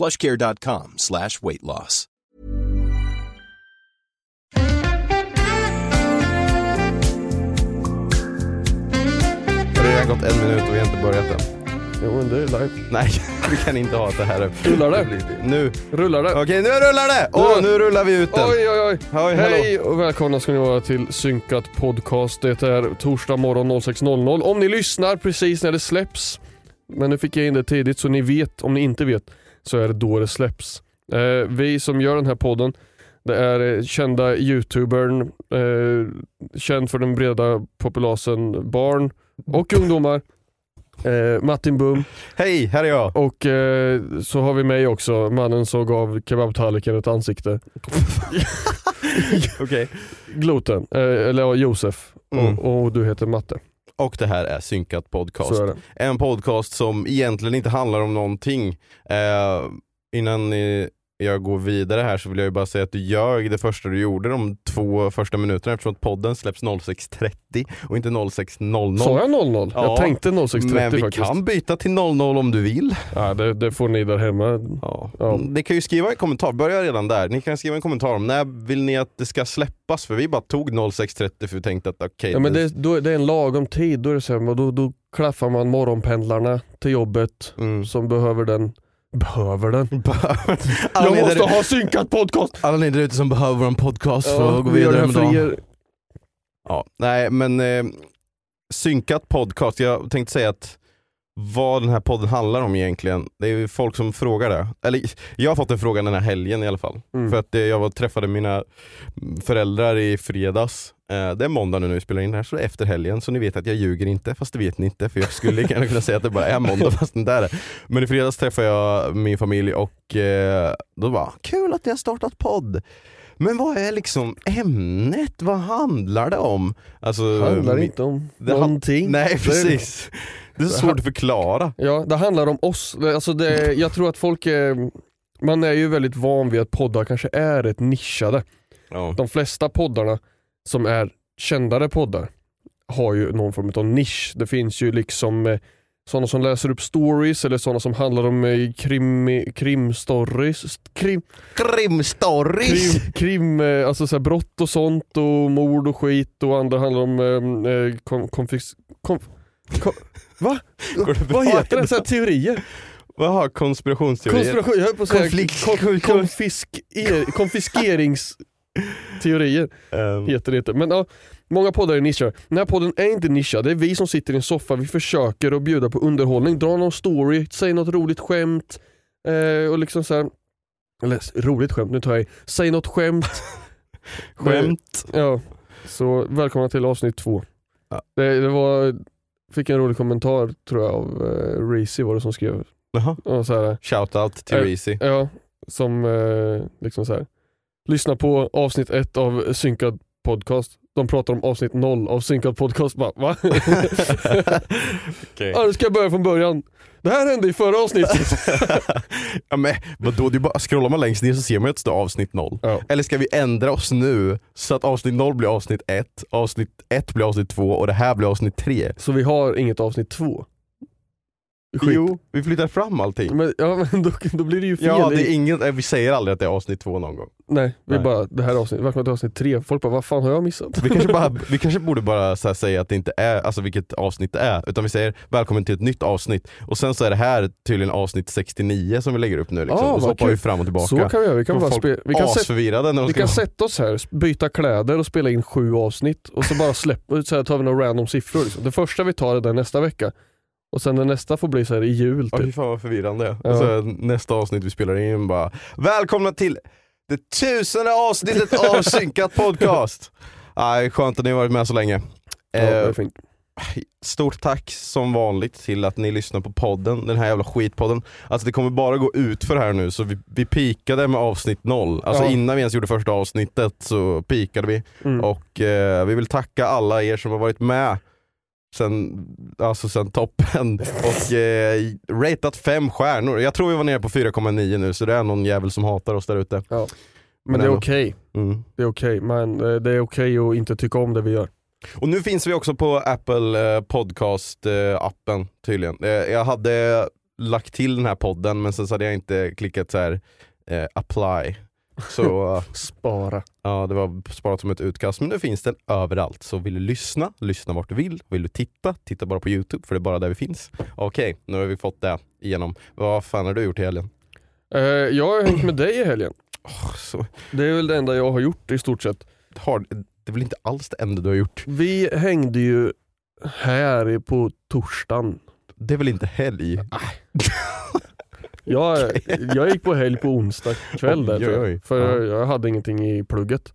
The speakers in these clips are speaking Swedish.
plushcare.com slash weight loss. Har det redan gått en minut och vi har inte börjat än? Jo men det är live. Nej, vi kan inte ha det här. Rullar det? Nu. Rullar det? Okej, nu rullar det! Åh, nu rullar vi ut den. Oj oj oj! Oj, Hej och välkomna ska ni vara till Synkat Podcast. Det är torsdag morgon 06.00. Om ni lyssnar precis när det släpps. Men nu fick jag in det tidigt så ni vet, om ni inte vet, så är det då det släpps. Eh, vi som gör den här podden, det är eh, kända youtubern, eh, känd för den breda populasen barn och ungdomar. Eh, Martin Boom. Hej, här är jag. Och eh, så har vi mig också, mannen som gav kebabtallriken ett ansikte. Okej. Gloten, eh, eller ja, Josef. Mm. Och, och du heter Matte. Och det här är Synkat Podcast. Är. En podcast som egentligen inte handlar om någonting. Eh, innan eh, jag går vidare här så vill jag ju bara säga att du ljög det första du gjorde de två första minuterna eftersom att podden släpps 06.30 och inte 06.00. Sa jag 00? Ja, jag tänkte 06.30 Men vi faktiskt. kan byta till 00 om du vill. Ja, det, det får ni där hemma. Ja. Ja. Ni kan ju skriva en kommentar, börja redan där. Ni kan skriva en kommentar om när vill ni att det ska släppas? För vi bara tog 06.30 för vi tänkte att okej, Ja, men det, då, det är en lagom tid, då, är det så här, då, då klaffar man morgonpendlarna till jobbet Mm. som behöver den. Behöver den? jag måste där, ha synkat podcast! alla ni där ute som behöver en podcast för att gå vi vidare med dagen. Ja, nej men eh, synkat podcast, jag tänkte säga att vad den här podden handlar om egentligen, det är ju folk som frågar det. Eller jag har fått en fråga den här helgen i alla fall. Mm. För att eh, jag var träffade mina föräldrar i fredags. Eh, det är måndag nu när vi spelar in det här så det är efter helgen så ni vet att jag ljuger inte fast det vet ni inte för jag skulle kunna säga att det bara är måndag fast det inte är det. Men i fredags träffade jag min familj och eh, då var kul att ni har startat podd. Men vad är liksom ämnet? Vad handlar det om? Alltså, handlar min- inte om det någonting. Nej Det precis. Det är så svårt att förklara. Ja, det handlar om oss. Alltså det, jag tror att folk är, man är ju väldigt van vid att poddar kanske är rätt nischade. Ja. De flesta poddarna som är kändare poddar har ju någon form av nisch. Det finns ju liksom eh, sådana som läser upp stories eller sådana som handlar om eh, krim, krimstories. Krim, Krimstories! krim, krim eh, alltså så brott och sånt och mord och skit och andra handlar om eh, eh, konfis, kom, kom, Va? Vad heter det? idag? Så här teorier? Vad har konspirationsteorier? Konspiration, jag höll på att säga Konflikt- kon, kon- konfisker, konfiskeringsteorier Ehm, heter det inte. Men ja, många poddar är nischade. Den här podden är inte nischad, det är vi som sitter i en soffa, vi försöker att bjuda på underhållning, dra någon story, säg något roligt skämt eh, och liksom så här, eller roligt skämt, nu tar jag i. Säg något skämt. Skämt. Ja, så välkomna till avsnitt två. Ja. Det, det var, fick en rolig kommentar tror jag av eh, Reezy var det som skrev. Jaha. Och så här, Shoutout till Eh, Reezy. Ja, som eh, liksom så här. Lyssna på avsnitt ett av Synkad podcast. De pratar om avsnitt noll av synkad podcast. Bara, va? Okej. ja, nu ska jag börja från början. Det här hände i förra avsnittet. ja, men vadå, det bara, scrollar man längst ner så ser man ju att det står avsnitt 0. Ja. Eller ska vi ändra oss nu så att avsnitt 0 blir avsnitt 1, avsnitt 1 blir avsnitt 2 och det här blir avsnitt 3? Så vi har inget avsnitt två. Skit. Jo, vi flyttar fram allting. Men, ja, men då, då blir det ju fel. Ja, det är ingen, eh, vi säger aldrig att det är avsnitt 2 någon gång. Nej, vi Nej. bara, det här är avsnitt, välkommen till avsnitt tre. Folk bara, vad fan har jag missat? Vi kanske, bara, vi kanske borde bara säga att det inte är, alltså vilket avsnitt det är, utan vi säger välkommen till ett nytt avsnitt och sen så är det här tydligen avsnitt 69 som vi lägger upp nu liksom. Ah, och så hoppar vi kul. fram och tillbaka. Så kan vi göra. Vi kan, bara får folk spe, vi kan, de vi kan sätta oss här, byta kläder och spela in sju avsnitt och så bara släppa, så här tar vi några random siffror. Liksom. Det första vi tar är den nästa vecka. Och sen den nästa får bli så här i jul Ja fy typ. fan vad förvirrande. Ja. Och så nästa avsnitt vi spelar in bara Välkomna till det tusende avsnittet av Synkat podcast! Aj, skönt att ni har varit med så länge. Ja, Eh, fint. stort tack som vanligt till att ni lyssnar på podden, den här jävla skitpodden. Alltså det kommer bara gå ut för här nu så vi, vi pikade med avsnitt noll. Alltså Ja. innan vi ens gjorde första avsnittet så pikade vi. Mm. Och eh, vi vill tacka alla er som har varit med sen, alltså sen toppen och eh, ratat fem stjärnor. Jag tror vi var nere på 4,9 nu så det är någon jävel som hatar oss där ute. Ja. Men det är okej. Mm. Det är okej. Men eh, det är okej att inte tycka om det vi gör. Och nu finns vi också på Apple eh, podcast eh, tydligen. Jag hade lagt till den här podden men sen så hade jag inte klickat så här apply. Så eh, Spara. Ja, det var sparat som ett utkast. Men nu finns den överallt. Så vill du lyssna, lyssna vart du vill. Vill du titta, titta bara på Youtube för det är bara där vi finns. Okej, nu har vi fått det igenom. Vad fan har du gjort i helgen? Eh, jag har hängt med dig i helgen. Åh, så, Det är väl det enda jag har gjort i stort sett. har, det är väl inte alls det enda du har gjort? Vi hängde ju här i- på torsdagen. Det är väl inte helg? Jag, jag gick på helg på onsdag kväll där Oj, jag, oj, för Ja. jag hade ingenting i plugget.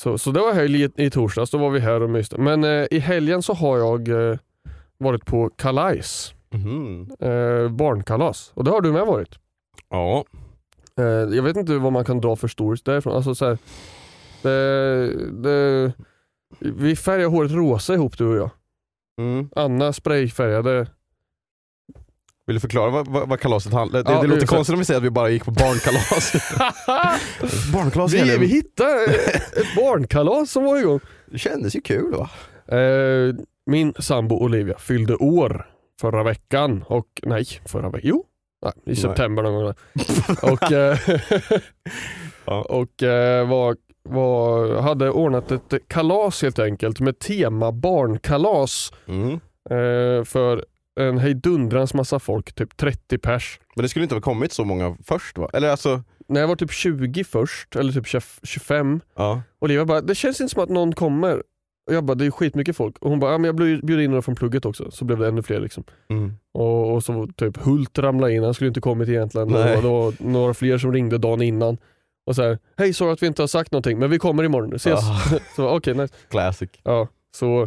Så, så det var helg i, i torsdags, då var vi här och myste. Men eh, i helgen så har jag eh, varit på kalajs, Mhm. eh, barnkalas. Och det har du med varit. Ja. Eh, jag vet inte vad man kan dra för stories därifrån. Alltså, så här, det, det, vi färgade håret rosa ihop du och jag. Mm. Anna sprayfärgade Vill du förklara vad, vad, vad kalaset handlar Det, Ja, det låter konstigt om vi säger att vi bara gick på barnkalas. barnkalas vi, vi hittade ett barnkalas som var igång. Det kändes ju kul va? Eh, min sambo Olivia fyllde år förra veckan och nej, förra veckan, jo, nej, i Nej. september någon gång. och eh, Ja. och eh, var, var, hade ordnat ett kalas helt enkelt med tema barnkalas Mm. för en hejdundrans massa folk, typ 30 pers. Men det skulle inte ha kommit så många först va? Eller alltså, När jag var typ 20 först, eller typ 20 25, ja. Olivia bara, det känns inte som att någon kommer. Och jag bara, det är skitmycket folk. Och hon bara, ja, men jag bjöd in några från plugget också. Så blev det ännu fler liksom. Mm. Och, och så typ Hult ramlade in, han skulle inte kommit egentligen. Nej. Och var några fler som ringde dagen innan. Och så här, hej sorry att vi inte har sagt någonting men vi kommer imorgon, ses. Ah. så okej, nice. Classic. Ja, så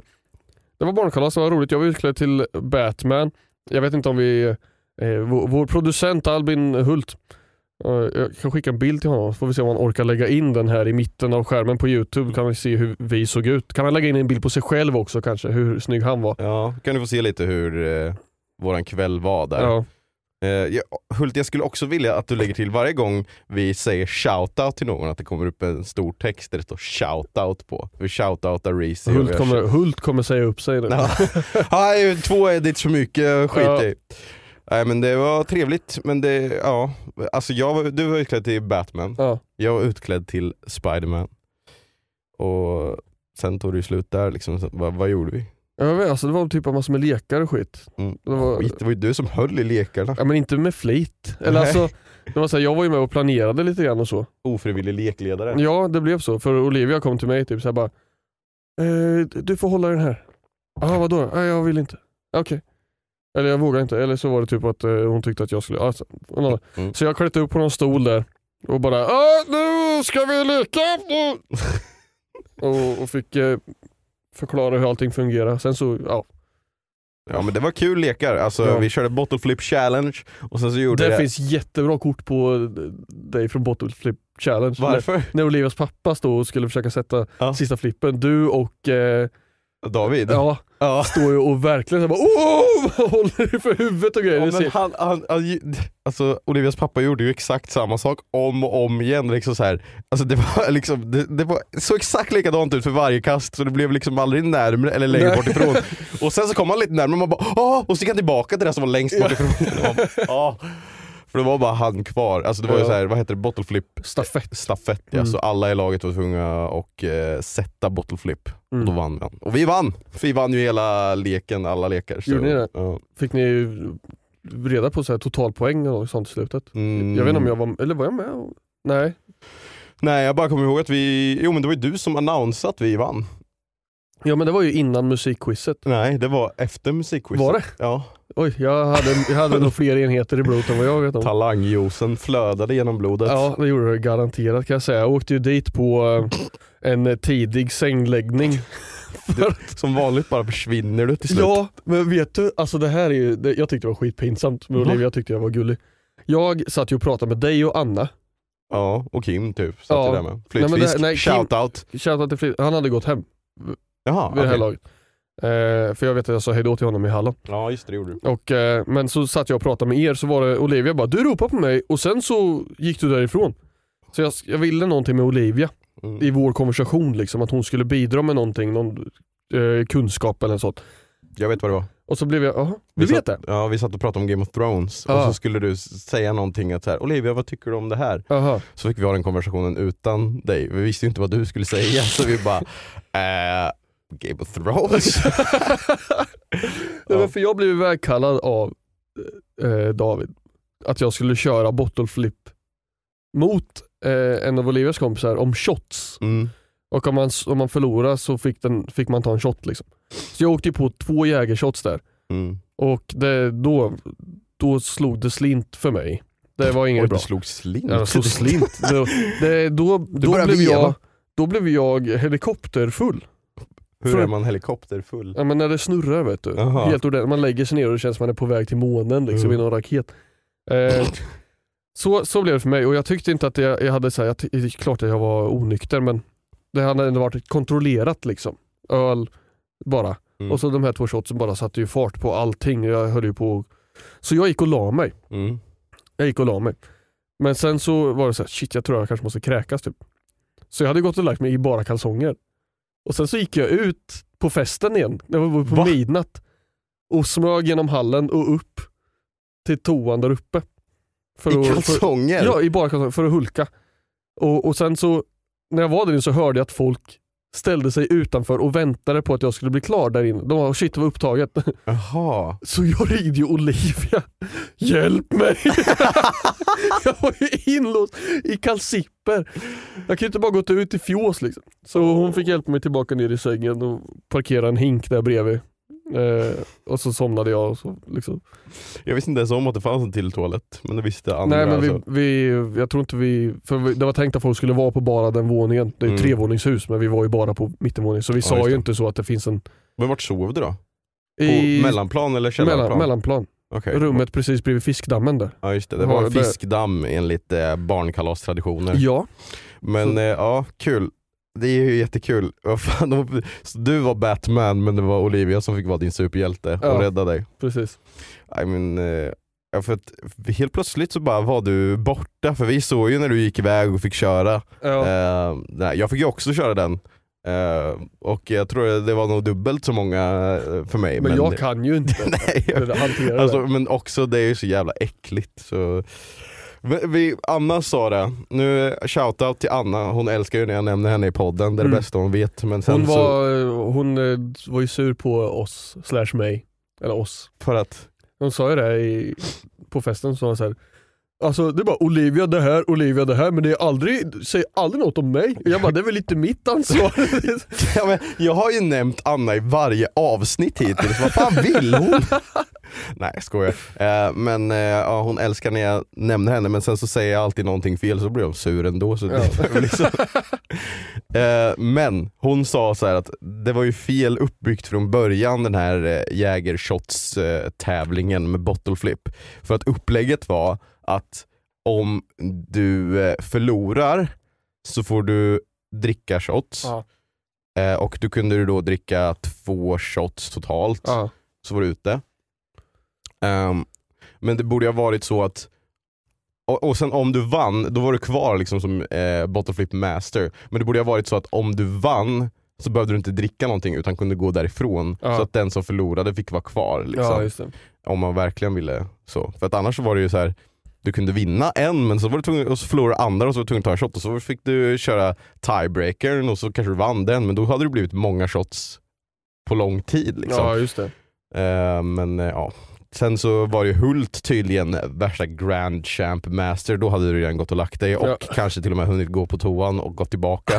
det var barnkalas, det var roligt. Jag var utklädd till Batman. Jag vet inte om vi, eh, vår, vår producent Albin Hult, eh, jag kan skicka en bild till honom så får vi se om han orkar lägga in den här i mitten av skärmen på youtube. Kan vi se hur vi såg ut. Kan han lägga in en bild på sig själv också kanske, hur snygg han var. Ja, kan du få se lite hur eh, våran kväll var där. Ja, jag, Hult, jag skulle också vilja att du lägger till varje gång vi säger shoutout till någon att det kommer upp en stor text där det står shoutout på. Vi shoutoutar Reezy. Hult, kommer, Hult kommer säga upp sig nu. Nej, två edits för mycket, skit Ja. i. Nej men det var trevligt, men det, ja. Alltså jag, du var utklädd till Batman, Ja. jag var utklädd till Spiderman. Och sen tog det slut där liksom, Så vad, vad gjorde vi? Jag vet, alltså det var typ en massa med lekar och skit. Mm. Det var, Skit, det var ju du som höll i lekarna. ja, men inte med flit. Eller Nej. alltså, det var så här, jag var ju med och planerade lite grann och så. Ofrivillig lekledare. Ja, det blev så. För Olivia kom till mig typ så här bara eh, Du får hålla den här. Ja, vadå? Nej, jag vill inte. Okej. Eller jag vågar inte. Eller så var det typ att eh, hon tyckte att jag skulle... Alltså, Mm. Så jag klättrade upp på någon stol där och bara ah, nu ska vi leka! och, och fick eh, förklara hur allting fungerar. Sen så, ja. Ja men det var kul lekar, alltså, Ja. vi körde bottle flip challenge och sen så gjorde Det det... finns jättebra kort på dig från Bottle Flip Challenge. Varför? När, när Olivias pappa stod och skulle försöka sätta Ja. sista flippen. Du och eh, David? ja, Ja. står ju och verkligen så här bara, oh! håller dig för huvudet och grejer. Ja, men han, han, han, alltså, Olivias pappa gjorde ju exakt samma sak om och om igen. Liksom så här. Alltså, det, var liksom, det, det var så exakt likadant ut för varje kast så det blev liksom aldrig närmre eller längre Nej. bort ifrån. Och sen så kom han lite närmare och man bara Åh! och så gick han tillbaka till det som var längst bort ifrån. Ja. För det var bara han kvar. Alltså, det var ju så här, vad heter det, bottle flip Stafett. stafett. Ja. Mm. Så alla i laget var tvungna att eh, sätta bottle flip. Mm. Och då vann han. Och vi vann! För vi vann ju hela leken, alla lekar. Så, Gjorde ni det? Ja. Fick ni reda på så här totalpoäng och sånt i slutet? Mm. Jag vet inte om jag var, eller var jag med? Nej. Nej jag bara kommer ihåg att vi, jo men det var ju du som annonsade att vi vann. Ja men det var ju innan musikquizet. Nej det var efter musikquizet. Var det? Ja. Oj, jag hade, jag hade nog fler enheter i blodet än vad jag vet om. Talangjuicen flödade genom blodet. Ja, det gjorde det garanterat kan jag säga. Jag åkte ju dit på eh, en tidig sängläggning. Som vanligt bara försvinner du till slut. Ja, men vet du, alltså det här är ju, det, jag tyckte det var skitpinsamt med? Olivia, jag tyckte jag var gullig. Jag satt ju och pratade med dig och Anna, Ja, och Kim typ. Satt Ja. där med. Flytfisk, det- nej, Kim- shoutout. Shoutout till Frid- han hade gått hem Jaha, vid det här laget. Eh, för jag vet att jag sa hejdå till honom i hallen. Ja just det, det gjorde du. Och, eh, men så satt jag och pratade med er så var det Olivia bara, du ropade på mig och sen så gick du därifrån. Så jag, jag ville någonting med Olivia Mm. i vår konversation, liksom, att hon skulle bidra med någonting, någon eh, kunskap eller något sånt. Jag vet vad det var. Och så blev jag, jaha, du Vi vet satt, det? Ja, vi satt och pratade om Game of Thrones och Ja. så skulle du säga någonting att så här, Olivia vad tycker du om det här? Jaha. Så fick vi ha den konversationen utan dig. Vi visste ju inte vad du skulle säga så vi bara, eh, Game of Thrones? Nej, men för jag blev vägkallad av eh, David att jag skulle köra bottle flip mot eh, en av Olivias kompisar om shots. Mm. Och om man, om man förlorade så fick, den, fick man ta en shot. Liksom. Så jag åkte på två jägershots där Mm. och det, då, då slog det slint för mig. Det var inget Oj, bra. du slog slint. Ja, slog slint. Det, det, då, då, blev jag, då blev jag helikopterfull. Hur För- är man helikopterfull? Ja, men när det snurrar vet du. Jaha. Helt ordentligt. Man lägger sig ner och det känns som man är på väg till månen liksom, Mm. i någon raket. Eh, så, så blev det för mig och jag tyckte inte att jag, jag hade så här, jag, ty- det är klart att jag var onykter men det hade ändå varit kontrollerat liksom. Öl bara. Mm. Och så de här två shotsen bara satte ju fart på allting. Jag höll ju på Så jag gick och la mig. Mm. Jag gick och la mig. Men sen så var det så här, shit jag tror jag kanske måste kräkas typ. Så jag hade gått och lagt mig i bara kalsonger. Och sen så gick jag ut på festen igen, det var på Va? midnatt. Och smög genom hallen och upp till toan där uppe. För I att- för- kalsonger? Ja, i bara kalsonger för att hulka. Och, och sen så, när jag var där inne så hörde jag att folk ställde sig utanför och väntade på att jag skulle bli klar där inne. De var shit det var upptaget. Jaha. Så jag ringde ju Olivia. Hjälp mig! jag var ju inlåst i kalsipper. Jag kan ju inte bara gått ut i fjås liksom. Så hon fick hjälpa mig tillbaka ner i sängen och parkera en hink där bredvid. Eh, och så somnade jag. Och så, liksom. Jag visste inte ens om att det fanns en till toalett, men det visste andra. Nej men vi, alltså. vi, jag tror inte vi, för vi, det var tänkt att folk skulle vara på bara den våningen. Det är ju Mm. trevåningshus men vi var ju bara på mittenvåningen. Så vi Ja, sa ju inte så att det finns en Men vart sov du då? På i mellanplan eller källarplan? mellan, mellanplan. Okej. Rummet precis bredvid fiskdammen där. Ja just det, det var en fiskdamm enligt eh, barnkalastraditioner. Ja. Men eh, ja, kul. Det är ju jättekul. Fan, du var Batman men det var Olivia som fick vara din superhjälte och Ja. rädda dig. Precis. I mean, eh, ja, för att helt plötsligt så bara var du borta för vi såg ju när du gick iväg och fick köra. Ja. Eh, jag fick ju också köra den. Eh, och jag tror det var nog dubbelt så många eh, för mig. men, jag kan ju inte Nej, jag- hantera Alltså, det. men också det är ju så jävla äckligt. Så. Men Vi, Anna sa det, nu shoutout till Anna, hon älskar ju när jag nämner henne i podden, det är det Mm. bästa hon vet. Men sen Hon, så, var, hon eh, var ju sur på oss, slash mig. Eller oss. för att, Hon sa ju det i, på festen, så var hon så här, Alltså det är bara Olivia det här, Olivia det här men det är aldrig, säger aldrig något om mig. Jag bara det är väl inte mitt ansvar. Ja, men jag har ju nämnt Anna i varje avsnitt hittills, vad fan vill hon? Nej jag skojar. Eh, men eh, ja, hon älskar när jag nämner henne men sen så säger jag alltid någonting fel så blir hon sur ändå. Så är liksom. eh, men hon sa så här att det var ju fel uppbyggt från början den här eh, Jägershots eh, tävlingen med bottle flip. För att upplägget var att om du eh, förlorar så får du dricka shots. Ja. Eh, och du kunde då dricka två shots totalt, ja. så var du ute. Ehm, men det borde ha varit så att och, och sen om du vann, då var du kvar liksom som eh, bottle flip master. Men det borde ha varit så att om du vann så behövde du inte dricka någonting utan kunde gå därifrån. Ja. Så att den som förlorade fick vara kvar. Liksom. Om man verkligen ville så. För att annars var det ju så här. Du kunde vinna en men så var du tvungen, och så förlorade andra och så var du tvungen att ta en shot och så fick du köra tiebreakern och så kanske du vann den men då hade det blivit många shots på lång tid. Liksom. Ja just det. Eh, men eh, ja. Sen så var ju Hult tydligen värsta grand champ master, då hade du redan gått och lagt dig och Ja. kanske till och med hunnit gå på toan och gått tillbaka.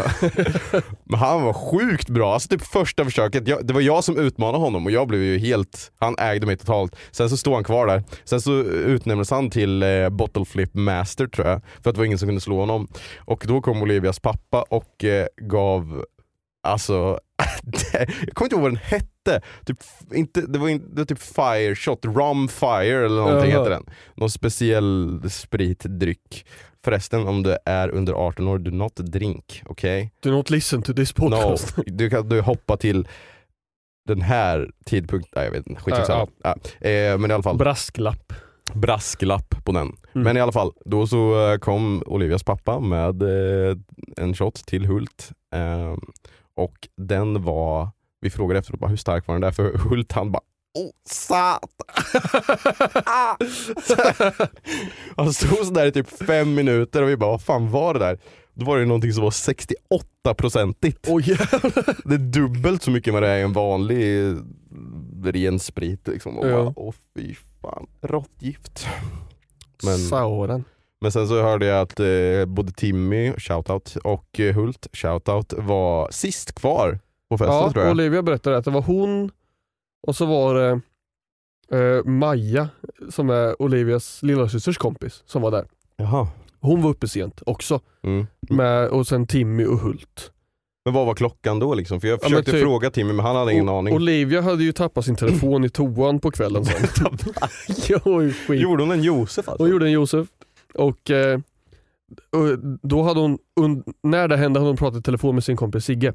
men han var sjukt bra, alltså typ första försöket, jag, det var jag som utmanade honom och jag blev ju helt, han ägde mig totalt. Sen så stod han kvar där, sen så utnämndes han till eh, bottle flip master tror jag, för att det var ingen som kunde slå honom. Och då kom Olivias pappa och eh, gav Alltså, jag kommer inte ihåg vad den hette. Typ, inte, det, var in, det var typ fire shot, rum fire eller någonting Jaha. heter den. Någon speciell spritdryck. Förresten, om du är under 18 år, do not drink. Okej? Do not listen to this No. podcast. Du kan du hoppa till den här tidpunkten, nej jag vet inte, skitsamma. Ja. Eh, men i alla fall, Brasklapp. brasklapp på den. Mm. Men i alla fall, då så eh, kom Olivias pappa med eh, en shot till Hult. Eh, och den var, vi frågade efteråt bara, hur stark var den där? För Hult han bara Oh, satan! ah! Han stod sådär i typ fem minuter och vi bara, vad fan var det där? Då var det någonting som var 68-procentigt. Oj jävlar. Det är dubbelt så mycket vad det är i en vanlig eh, ren sprit. Liksom. Och Ja. bara, åh fy fan, råttgift. Men- Sauron. Men sen så hörde jag att eh, både Timmy, shoutout, och eh, Hult, shoutout, var sist kvar på festen Ja, tror jag. Olivia berättade att det var hon och så var det eh, Maja som är Olivias lillasysters kompis som var där. Jaha. Hon var uppe sent också. Mm. Med, och sen Timmy och Hult. Men vad var klockan då liksom? För jag men försökte typ- fråga Timmy men han hade ingen O- aning. Olivia hade ju tappat sin telefon i toan på kvällen sen. jo, skit. Gjorde hon en Josef alltså? Hon gjorde en Josef och, eh, och då hade hon, när det hände hade hon pratat i telefon med sin kompis Sigge.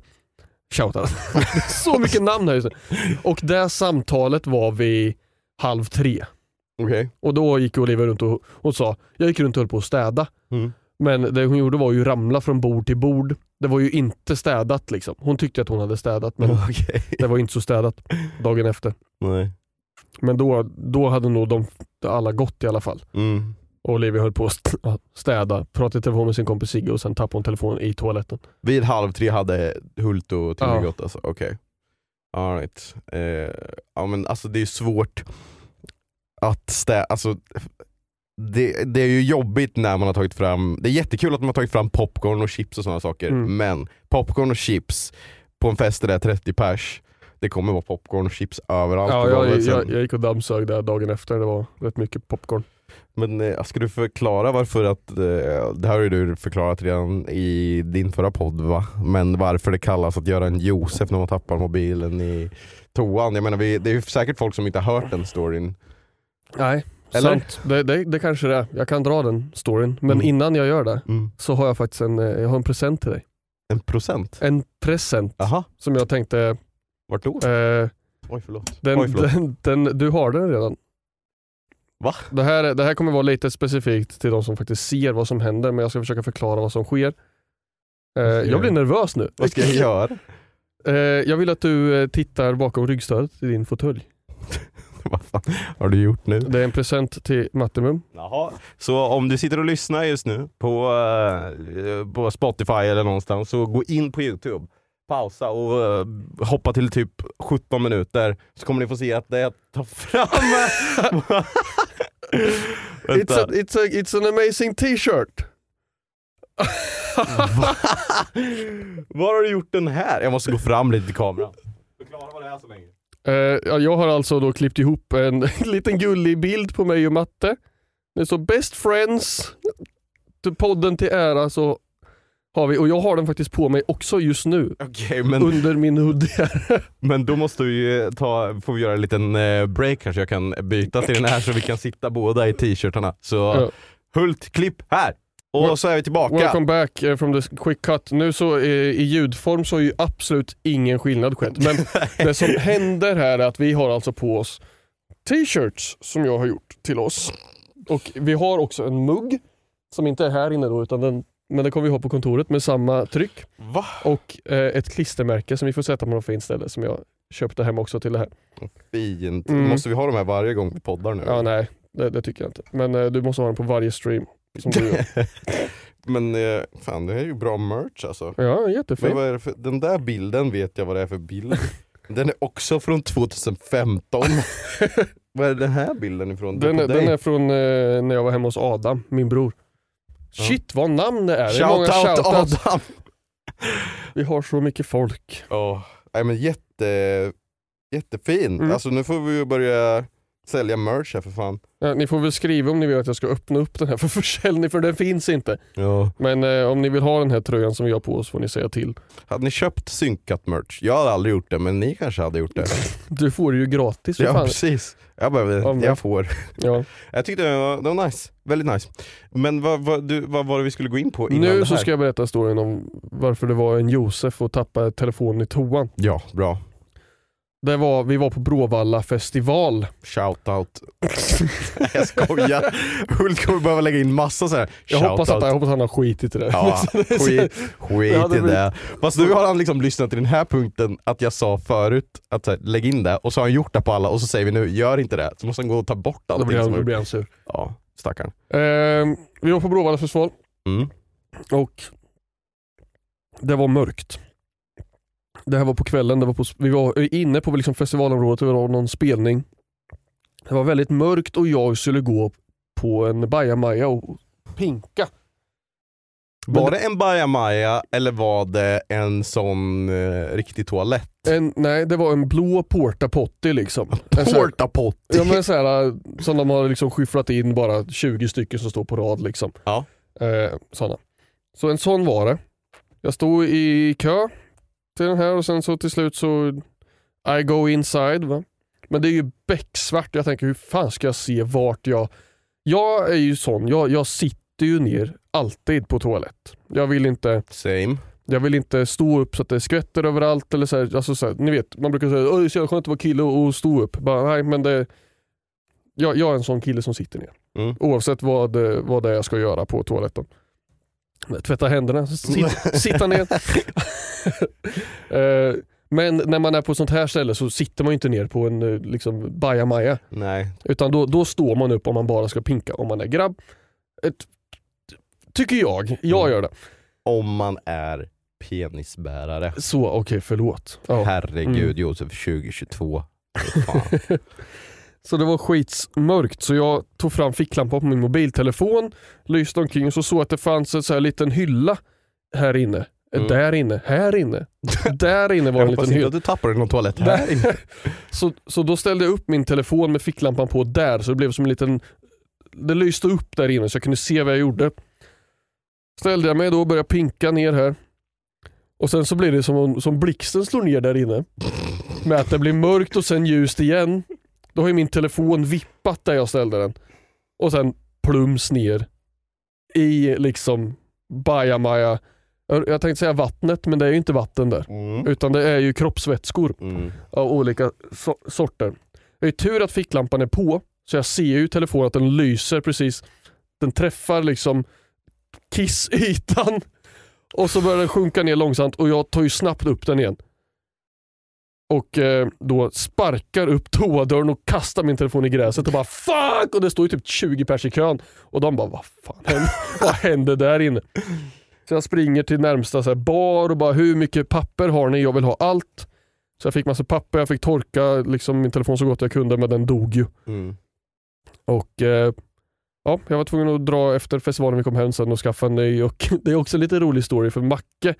Shoutout. Så mycket namn här just nu. Och det samtalet var vid halv tre. Okej. Och då gick Olivia runt och hon sa, jag gick runt och höll på att städa. Mm. Men det hon gjorde var ju ramla från bord till bord. Det var ju inte städat liksom. Hon tyckte att hon hade städat men Okej. det var inte så städat dagen efter. Nej. Men då, då hade nog de alla gått i alla fall. Mm. Och Olivia höll på att städa, pratade i telefon med sin kompis Sigge och sen tappade hon telefonen i toaletten. Vid halv tre hade Hult och Timmy Ja. gått alltså? Okej. All right. Eh, ja men alltså det är svårt att stä alltså det, det är ju jobbigt när man har tagit fram, det är jättekul att man har tagit fram popcorn och chips och sådana saker, Mm. men popcorn och chips på en fest där det är 30 pers, det kommer vara popcorn och chips överallt Ja, jag, jag, jag gick och dammsög där dagen efter, det var rätt mycket popcorn. Men eh, ska du förklara varför att, eh, det här har ju du förklarat redan i din förra podd va? Men varför det kallas att göra en Josef när man tappar mobilen i toan. Jag menar vi, det är ju säkert folk som inte har hört den storyn. Nej, Eller? sant. Det, det, det kanske det är. Jag kan dra den storyn. Men Mm. innan jag gör det Mm. så har jag faktiskt en, eh, jag har en present till dig. En procent? En present Jaha, som jag tänkte, vart då? eh, Oj förlåt. den, Oj, förlåt. den, den, du har den redan. Va? Det här, det här kommer vara lite specifikt till de som faktiskt ser vad som händer men jag ska försöka förklara vad som sker. Eh, jag blir nervös nu. Vad ska jag göra? Eh, jag vill att du eh, tittar bakom ryggstödet i din fåtölj. Vad fan har du gjort nu? Det är en present till Mattimum. Jaha. Så om du sitter och lyssnar just nu på, eh, på Spotify eller någonstans så gå in på Youtube, pausa och eh, hoppa till typ 17 minuter så kommer ni få se att det jag tar fram It's, a, it's, a, it's an amazing t-shirt. Var har du gjort den här? Jag måste gå fram lite till kameran. Förklara vad det är så länge. Ja, jag har alltså då klippt ihop en liten gullig bild på mig och Matte. Det står best friends, till podden till ära så har vi, och jag har den faktiskt på mig också just nu. Okej men, Under min hoodie men då måste vi ju ta, får vi göra en liten eh, break här så jag kan byta till den här så vi kan sitta båda i t-shirtarna. Så Ja. Hult, klipp här! Och så är vi tillbaka. Welcome back eh, from the quick cut. Nu så eh, i ljudform så har ju absolut ingen skillnad skett. Men det som händer här är att vi har alltså på oss t-shirts som jag har gjort till oss. Och vi har också en mugg som inte är här inne då utan den, men den kommer vi ha på kontoret med samma tryck. Va? Och eh, ett klistermärke som vi får sätta på något fint ställe som jag köpte hem också till det här. Fint. Mm. Måste vi ha de här varje gång vi poddar nu? Ja nej, det, det tycker jag inte. Men eh, du måste ha den på varje stream. Som du gör. Men eh, fan det här är ju bra merch alltså. Ja, jättefin. Men vad är det för, den där bilden vet jag vad det är för bild. Den är också från 2015. vad är den här bilden ifrån? Det Den, den är från eh, när jag var hemma hos Adam, min bror. Shit vad namn det är. det är många Shout out shoutouts. Adam! Vi har så mycket folk. Oh, nej, men jätte, jättefin. Mm. Alltså nu får vi ju börja sälja merch här för fan. Ja, ni får väl skriva om ni vill att jag ska öppna upp den här för försäljning för den finns inte. Ja. Men eh, om ni vill ha den här tröjan som vi har på oss får ni säga till. Hade ni köpt synkat merch? Jag hade aldrig gjort det men ni kanske hade gjort det. Du får det ju gratis för ja fan. precis. Jag, mig. jag får. Ja. Jag tyckte det var, det var nice. Väldigt nice. Men vad, vad, du, vad var det vi skulle gå in på innan Nu det så här? ska jag berätta historien om varför det var en Josef och tappade telefonen i toan. Ja, bra. Det var, vi var på Bråvalla festival. Shoutout. jag skojar. Hult kommer behöva lägga in massa så här. Jag hoppas, att, jag hoppas han har skitit i det. Ja, skit, skit Det i blivit- det. Fast nu har han liksom lyssnat till den här punkten att jag sa förut att här, lägg in det och så har han gjort det på alla och så säger vi nu gör inte det. Så måste han gå och ta bort Då allting. blir som han, då blir han sur. Ja, stackarn. Ehm, vi var på Bråvalla festival Mm. och det var mörkt. Det här var på kvällen, det var på, vi var inne på liksom festivalområdet och det var någon spelning. Det var väldigt mörkt och jag skulle gå på en bajamaja och pinka. Var det- en bajamaja eller var det en sån eh, riktig toalett? En, nej, det var en blå porta potty liksom. Porta potty. Ja men så här, som de har liksom skyfflat in bara 20 stycken som står på rad liksom. Ja. Eh, såna. Så en sån var det. Jag stod i kö till den här och sen så till slut så I go inside. Va? Men det är ju becksvart jag tänker hur fan ska jag se vart jag... Jag är ju sån, jag, jag sitter ju ner alltid på toalett. Jag vill inte Same. jag vill inte stå upp så att det skvätter överallt. Eller så här, alltså så här, ni vet, man brukar säga att det är så skönt att vara kille och, och stå upp. Bara, nej, men det, jag, jag är en sån kille som sitter ner. Mm. Oavsett vad, det- vad det är jag ska göra på toaletten. Tvätta händerna, sit, sitta ner. Eh, men när man är på ett sånt här ställe så sitter man ju inte ner på en eh, liksom, bajamaja. Nej. Utan då, då står man upp om man bara ska pinka om man är grabb. Ett, tycker jag. Jag Mm. gör det. Om man är penisbärare. Så, okej förlåt. Ja. Herregud Mm. Josef 2022. Fan. Så det var skitsmörkt så jag tog fram ficklampan på min mobiltelefon, lyste omkring och så såg att det fanns en så här liten hylla här inne. Mm. Där inne, här inne. Där inne var Jag en hoppas liten inte hylla. att du tappade någon toalett här inne. så, så då ställde jag upp min telefon med ficklampan på där så det blev som en liten Det lyste upp där inne så jag kunde se vad jag gjorde. Ställde jag mig då och började pinka ner här. Och sen så blir det som om som blixten slår ner där inne. Med att det blir mörkt och sen ljust igen. Då har ju min telefon vippat där jag ställde den. Och sen plums ner. I liksom bajamaja. Jag tänkte säga vattnet men det är ju inte vatten där. Mm. Utan det är ju kroppsvätskor Mm. av olika so- sorter. Det är tur att ficklampan är på, så jag ser ju telefonen att den lyser precis. Den träffar liksom kissytan och så börjar den sjunka ner långsamt och jag tar ju snabbt upp den igen. Och eh, då sparkar upp toadörren och kastar min telefon i gräset och bara fuck! Och det står ju typ 20 pers i kön och de bara vad fan händer, vad händer där inne? Så jag springer till närmsta så bar och bara hur mycket papper har ni? Jag vill ha allt. Så jag fick massa papper, jag fick torka liksom min telefon så gott jag kunde men den dog ju. Mm. Och eh, ja, jag var tvungen att dra efter festivalen vi kom hem sen och skaffa en ny och det är också en lite rolig story för Macke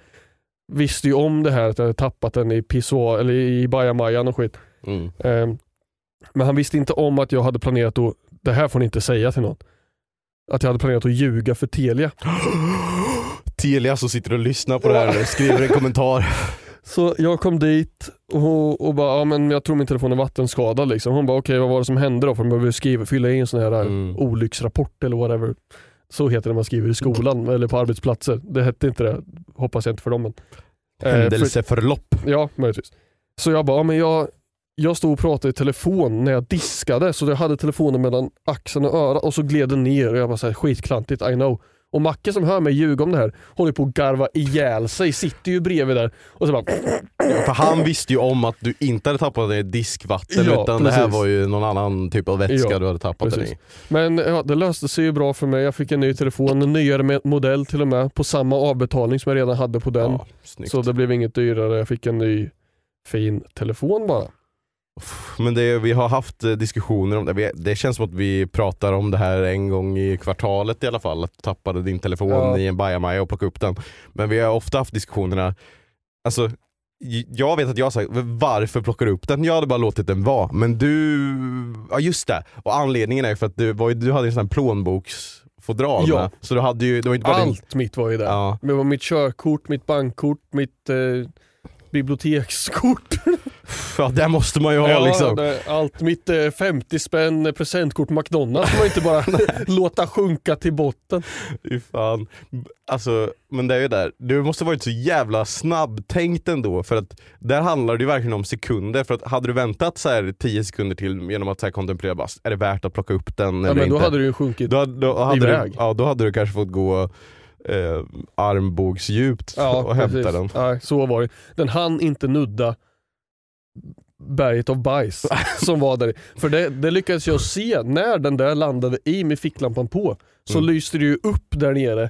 visste ju om det här att jag hade tappat den i pissoar, eller i bajamajan och skit. Mm. Ehm, men han visste inte om att jag hade planerat att, det här får ni inte säga till någon, att jag hade planerat att ljuga för Telia. Telia som sitter och lyssnar på det här och skriver en kommentar. Så jag kom dit och, och bara, ja, men jag tror min telefon är vattenskadad. Liksom. Hon bara, okej okay, vad var det som hände då? För man behöver skriva, fylla i en sån här Mm. olycksrapport eller whatever. Så heter det när man skriver i skolan eller på arbetsplatser. Det hette inte det, hoppas jag inte för dem. Men. Eh, för, Händelseförlopp. ja, möjligtvis. Så jag bara, men jag, jag stod och pratade i telefon när jag diskade så jag hade telefonen mellan axeln och örat och så gled den ner och jag bara, så här, skitklantigt, I know. Och Macke som hör mig ljuga om det här håller på att garva ihjäl sig, sitter ju bredvid där och så bara För han visste ju om att du inte hade tappat den i diskvatten Ja, utan det här precis. var ju någon annan typ av vätska Ja, du hade tappat den precis. i. Men ja, det löste sig ju bra för mig. Jag fick en ny telefon, en nyare modell till och med, på samma avbetalning som jag redan hade på den. Ja, så det blev inget dyrare, jag fick en ny fin telefon bara. Men det, vi har haft eh, diskussioner om det. Vi- Det känns som att vi pratar om det här en gång i kvartalet i alla fall. Att du tappade din telefon Ja. i en bajamaja och plockade upp den. Men vi har ofta haft diskussionerna, alltså jag vet att jag har sagt varför plockar du upp den? Jag hade bara låtit den vara. Men du, ja just det. Och anledningen är för att du, var, du hade en sån här plånboksfodral Ja. med. Så du hade ju, det var inte bara din, Allt mitt var ju där. ja, Det var mitt körkort, mitt bankkort, mitt eh, bibliotekskort. ja, det måste man ju ha liksom. det, allt mitt eh, 50 spänn presentkort på McDonalds får man inte bara låta sjunka till botten. Fy fan. Alltså, men det är ju där, du måste varit så jävla snabbtänkt ändå för att där handlar det ju verkligen om sekunder. För att hade du väntat så här 10 sekunder till genom att så här kontemplera, bara, är det värt att plocka upp den Ja, eller men då inte? hade du ju sjunkit. då, då, hade iväg. du, ja, då hade du kanske fått gå eh, armbågsdjupt och hämta precis. den. Ja, så var det. Den hann inte nudda berget av bajs som var där. För det, det lyckades jag se när den där landade i med ficklampan på. Så Mm. lyste det ju upp där nere.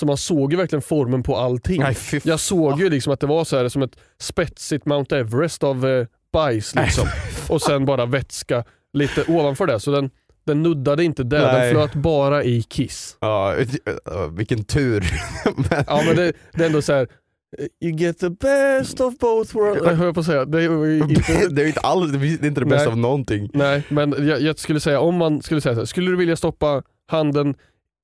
Så man såg ju verkligen formen på allting. Nej, Jag såg ju liksom att det var så här som ett spetsigt Mount Everest av eh, bajs liksom. Och sen bara vätska lite ovanför det. Så den, den nuddade inte där, Nej. den flöt bara i kiss. Ja, vilken tur. Men- Ja men det, det är ändå så här. You get the best of both worlds. Jag höll på att säga. Det är inte, det är inte alls, det är inte det bästa av någonting. nej men jag, jag skulle säga om man skulle säga så här, skulle du vilja stoppa handen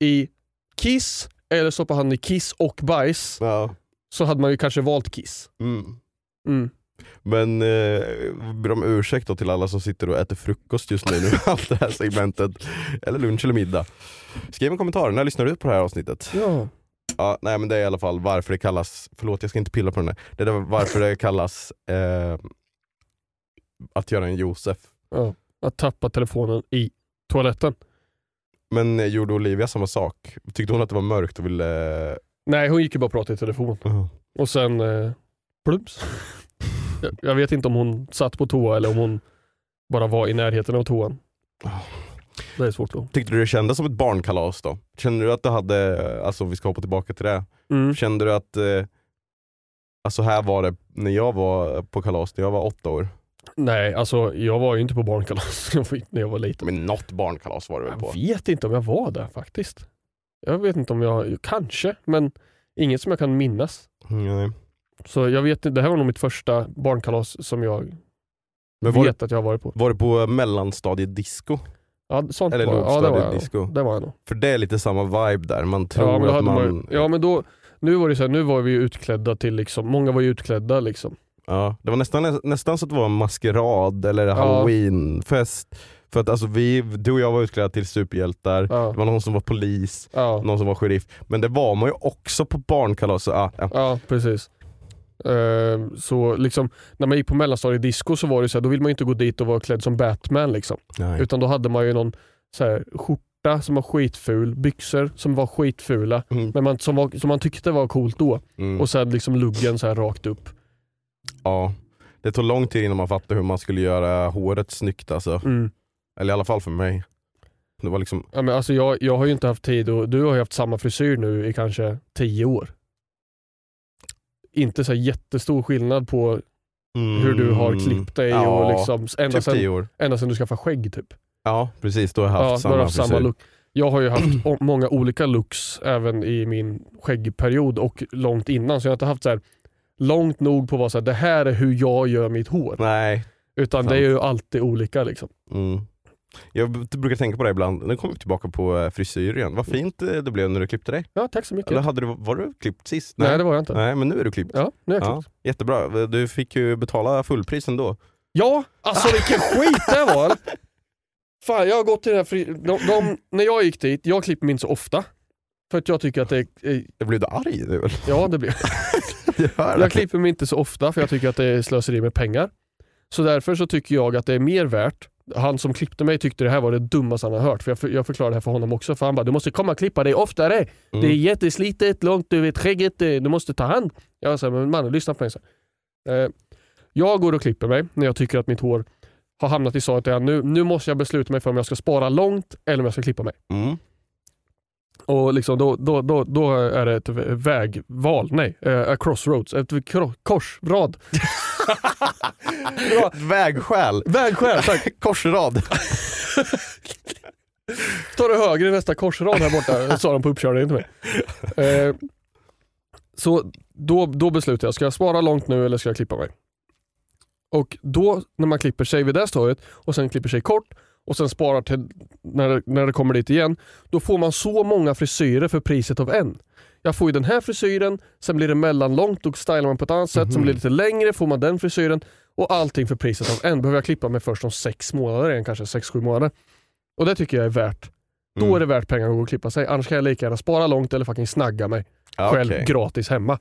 i kiss eller stoppa handen i kiss och bajs Ja. så hade man ju kanske valt kiss. Mm. Mm. Men eh, ber om ursäkt då till alla som sitter och äter frukost just nu, nu allt det här segmentet. Eller lunch eller middag. Skriv en kommentar, när lyssnar du på det här avsnittet? Ja. Ja, nej men det är i alla fall varför det kallas, förlåt jag ska inte pilla på den här. Det är varför det kallas eh, att göra en Josef. ja. Att tappa telefonen i toaletten. Men eh, gjorde Olivia samma sak? Tyckte hon att det var mörkt och ville... Nej hon gick ju bara och pratade i telefon. Uh, Och sen eh, plums. jag, jag vet inte om hon satt på toa eller om hon bara var i närheten av toan. Det är svårt att... Tyckte du det kändes som ett barnkalas då? Kände du att du hade, alltså vi ska hoppa tillbaka till det. Mm. Kände du att, eh, alltså här var det när jag var på kalas, när jag var åtta år. Nej, alltså jag var ju inte på barnkalas när jag var liten. Men något barnkalas var du väl på? Jag vet inte om jag var där faktiskt. Jag vet inte om jag, kanske, men inget som jag kan minnas. Nej. Så jag vet inte, det här var nog mitt första barnkalas som jag Men var, vet det, att jag har varit på. var det på mellanstadiedisco? Ja, sånt eller var. Ja, det var jag. lågstadiedisco? nog. Det var jag nog. För det är lite samma vibe där, man tror Ja men, att man... man, ja men då, nu var det så här, nu var vi utklädda till liksom, många var ju utklädda liksom. Ja, det var nästan, nästan så att det var en maskerad eller halloweenfest. För att alltså vi, du och jag var utklädda till superhjältar, Ja, det var någon som var polis, ja, någon som var sheriff. Men det var man ju också på barnkalas. så, Ja, ja. ja precis. Ehm, så liksom, när man gick på mellanstadiedisco så var det så här, då vill man inte gå dit och vara klädd som Batman liksom. Utan då hade man ju någon så här, skjorta som var skitful, byxor som var skitfula, Mm, men man, som, var, som man tyckte var coolt då. mm, Och sen liksom luggen så här rakt upp. ja. Det tog lång tid innan man fattade hur man skulle göra håret snyggt alltså. Mm. Eller i alla fall för mig. Det var liksom, Ja, men alltså jag, jag har ju inte haft tid och du har ju haft samma frisyr nu i kanske tio år. Inte så jättestor skillnad på hur du har klippt dig och Mm. Ja, liksom ända, typ sen, ända sen du skaffade skägg typ. Ja precis, då har jag Ja, haft du samma haft samma look. Jag har ju haft många olika looks även i min skäggperiod och långt innan. Så jag har inte haft så här långt nog på vad så här, det här är hur jag gör mitt hår. Nej. Utan det är ju alltid olika. liksom. Mm. Jag brukar tänka på det ibland, nu kommer vi tillbaka på eh, frisyr igen. Vad fint eh, det blev när du klippte dig. Ja, tack så mycket. Eller hade du, var du klippt sist? Nej, det var jag inte. Nej men nu är du klippt. Ja, nu är jag Ja, klippt. jättebra, du fick ju betala fullpris ändå. Ja, alltså vilken skit det var. eller? Fan, jag har gått till den här fri... de, de, När jag gick dit, jag klipper mig inte så ofta. För att jag tycker att det är... Jag blev du arg nu väl? Ja, det blir Jag Jag det. klipper mig inte så ofta för jag tycker att det är slöseri med pengar. Så därför så tycker jag att det är mer värt. Han som klippte mig tyckte det här var det dummaste han har hört. För jag, för, jag förklarade det här för honom också. För han bara, du måste komma och klippa dig oftare. Mm. Det är jätteslitet, långt, du vet skägget, eh, du måste ta hand. Jag sa, men mannen lyssna på mig. Så. Eh, jag går och klipper mig när jag tycker att mitt hår har hamnat i stadiet där nu, nu måste jag besluta mig för om jag ska spara långt eller om jag ska klippa mig. Mm. Och liksom då, då, då, då är det ett vägval, nej, eh, a crossroads, ett korsrad. Vägskäl, Vägskäl, tack. korsrad. Ta det högre i nästa korsrad här borta, sa de på uppkörningen till mig. Eh, så då, då beslutar jag, ska jag spara långt nu eller ska jag klippa mig? Och då när man klipper sig vid det stadiet och sen klipper sig kort och sen sparar till när när det kommer dit igen, då får man så många frisyrer för priset av en. Jag får ju den här frisyren, sen blir det mellanlångt, då stylar man på ett annat sätt, sen blir det lite längre, får man den frisyren och allting för priset av en. Behöver jag klippa mig först om sex månader igen, kanske sex, sju månader. Och det tycker jag är värt. Då Mm. är det värt pengar att gå och klippa sig. Annars kan jag lika gärna spara långt eller fucking snagga mig Ja, själv okej. gratis hemma.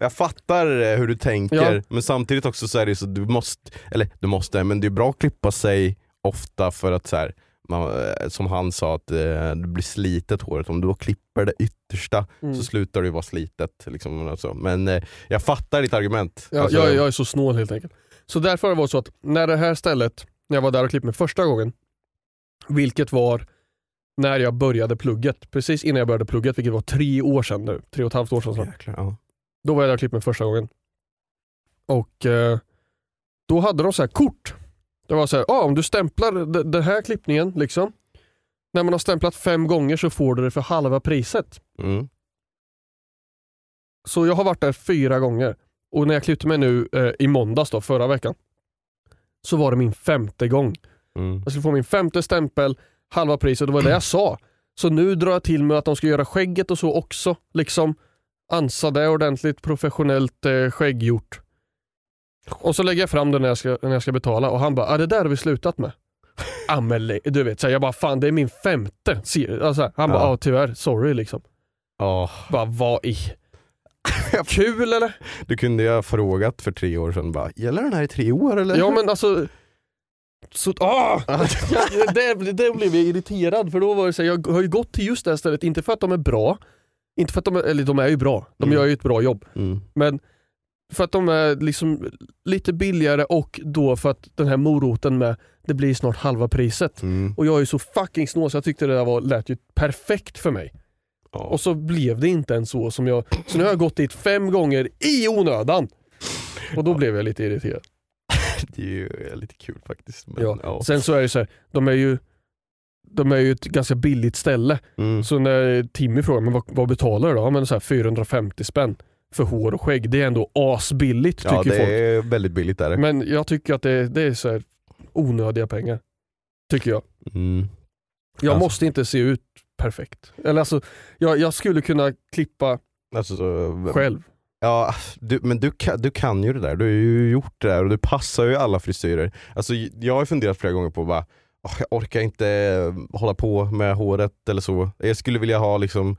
Jag fattar eh, hur du tänker, Ja. men samtidigt också så är det så du måste, eller du måste, men det är bra att klippa sig ofta för att så här, man, eh, som han sa, att eh, det blir slitet håret. Om du klipper det yttersta Mm. så slutar det vara slitet. Liksom, alltså. Men eh, jag fattar ditt argument. Ja, Alltså, jag, jag är så snål helt enkelt. Så därför har det så att när det här stället, när jag var där och klippte mig första gången, vilket var när jag började plugget, precis innan jag började plugget, vilket var tre år sedan nu, tre och ett halvt år sedan. Jäklar, ja. Då var jag där och klippte mig första gången. Och eh, då hade de så här kort. Det var så här, ah, om du stämplar den här klippningen, liksom. När man har stämplat fem gånger så får du det för halva priset. Mm. Så jag har varit där fyra gånger. Och när jag klippte mig nu eh, i måndags då, förra veckan, så var det min femte gång. Mm. Jag skulle få min femte stämpel, halva priset, det var det jag sa. Så nu drar jag till med att de ska göra skägget och så också. Liksom ansa det ordentligt, professionellt eh, skägggjort. Och så lägger jag fram det när jag ska, när jag ska betala och han bara, ah, det där har vi slutat med. ah, men, du vet, så här, jag bara, fan det är min femte. Alltså, han bara, Ja. ah, tyvärr, sorry liksom. Ja, Bara, vad i? Kul eller? du kunde ju ha frågat för tre år sedan, bara, gäller den här i tre år eller? Ja men alltså, så, ah! det, det blev jag irriterad för då var det så här, jag har ju gått till just det här stället, inte för att de är bra, inte för att de eller de är ju bra, de Mm. gör ju ett bra jobb, Mm. men för att de är liksom lite billigare och då för att den här moroten med, det blir snart halva priset. Mm. Och jag är ju så fucking snål så jag tyckte det där var, lät ju perfekt för mig. Ja. Och så blev det inte ens så som jag, så nu har jag gått dit fem gånger i onödan. Och då blev jag lite irriterad. Det är ju lite kul faktiskt. Men, Ja. ja. Sen så är det så här, de är ju de är ju ett ganska billigt ställe. Mm. Så när Timmy frågar men vad, vad betalar du då? Ja, men så här 450 spänn för hår och skägg. Det är ändå asbilligt tycker Ja det folk. är väldigt billigt där. Men jag tycker att det, det är så här onödiga pengar. Tycker jag. Mm. Jag Alltså. måste inte se ut perfekt. Eller alltså, jag, jag skulle kunna klippa Alltså, så, själv. Ja, du, men du kan, du kan ju det där. Du har ju gjort det där och du passar ju alla frisyrer. Alltså, jag har funderat flera gånger på bara, "Åh, jag orkar inte eh, hålla på med håret eller så. Jag skulle vilja ha liksom,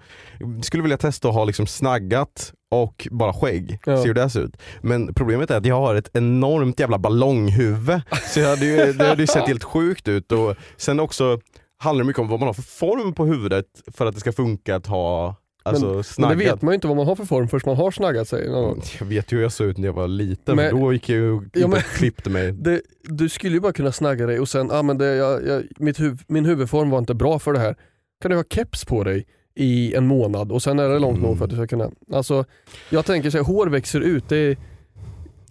skulle vilja testa att ha liksom snaggat och bara skägg. Ja. Se hur det ser ut. Men problemet är att jag har ett enormt jävla ballonghuvud. Så jag hade ju, det hade ju sett helt sjukt ut. Och sen också handlar det mycket om vad man har för form på huvudet för att det ska funka att ha alltså, Men snaggat. det vet man ju inte vad man har för form först man har snaggat sig. någon. Jag vet ju hur jag såg ut när jag var liten, Men- då gick jag ju Ja, men- och klippte mig. Det, du skulle ju bara kunna snagga dig och sen, ah, men det, jag, jag, mitt huv, min huvudform var inte bra för det här. Kan du ha keps på dig i en månad och sen är det långt Mm. nog för att du ska kunna... Alltså, jag tänker så här, hår växer ut. Det är,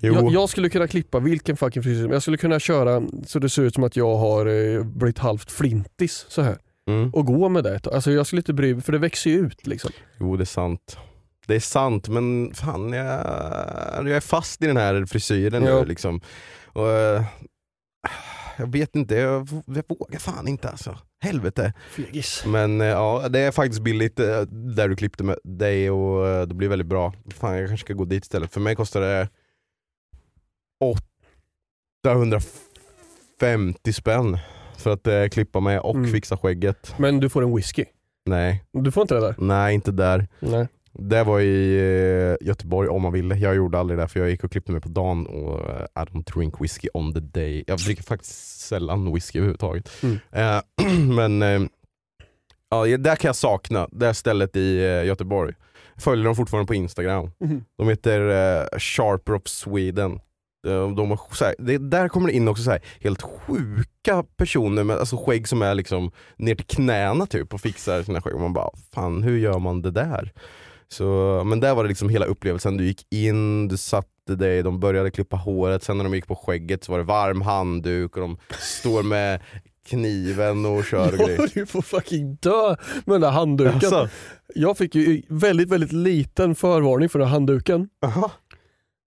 jag, jag skulle kunna klippa vilken fucking frisyr Jag skulle kunna köra så det ser ut som att jag har eh, blivit halvt flintis så här. Mm. och gå med det. Alltså jag skulle inte bry mig för det växer ju ut liksom. Jo det är sant. Det är sant men fan jag, jag är fast i den här frisyren Ja. nu liksom. Och, eh, jag vet inte, jag, jag vågar fan inte alltså. Helvete. Fegis. Men eh, ja, det är faktiskt billigt eh, där du klippte med dig och det blir väldigt bra. Fan jag kanske ska gå dit istället. För mig kostar det 850 spänn för att eh, klippa mig och Mm. fixa skägget. Men du får en whisky. Nej, Du får inte det där? nej inte där. Nej. Det var i eh, Göteborg om man ville. Jag gjorde aldrig det för jag gick och klippte mig på dagen och eh, I don't drink whisky on the day. Jag dricker faktiskt sällan whisky överhuvudtaget. Mm. Eh, men eh, ja, där kan jag sakna, det här stället i eh, Göteborg. Följer dem fortfarande på Instagram. Mhm. De heter eh, Sharper of Sweden. De, de har, så här, det, där kommer det in också så här, helt sjuka personer med alltså, skägg som är liksom ner till knäna typ och fixar sina skägg. Man bara, fan hur gör man det där? Så, men där var det liksom hela upplevelsen. Du gick in, du satte dig, de började klippa håret, sen när de gick på skägget så var det varm handduk och de står med kniven och kör och grejer. på att fucking dö med den där handduken. Alltså, Jag fick ju väldigt, väldigt liten förvarning för den här handduken. aha.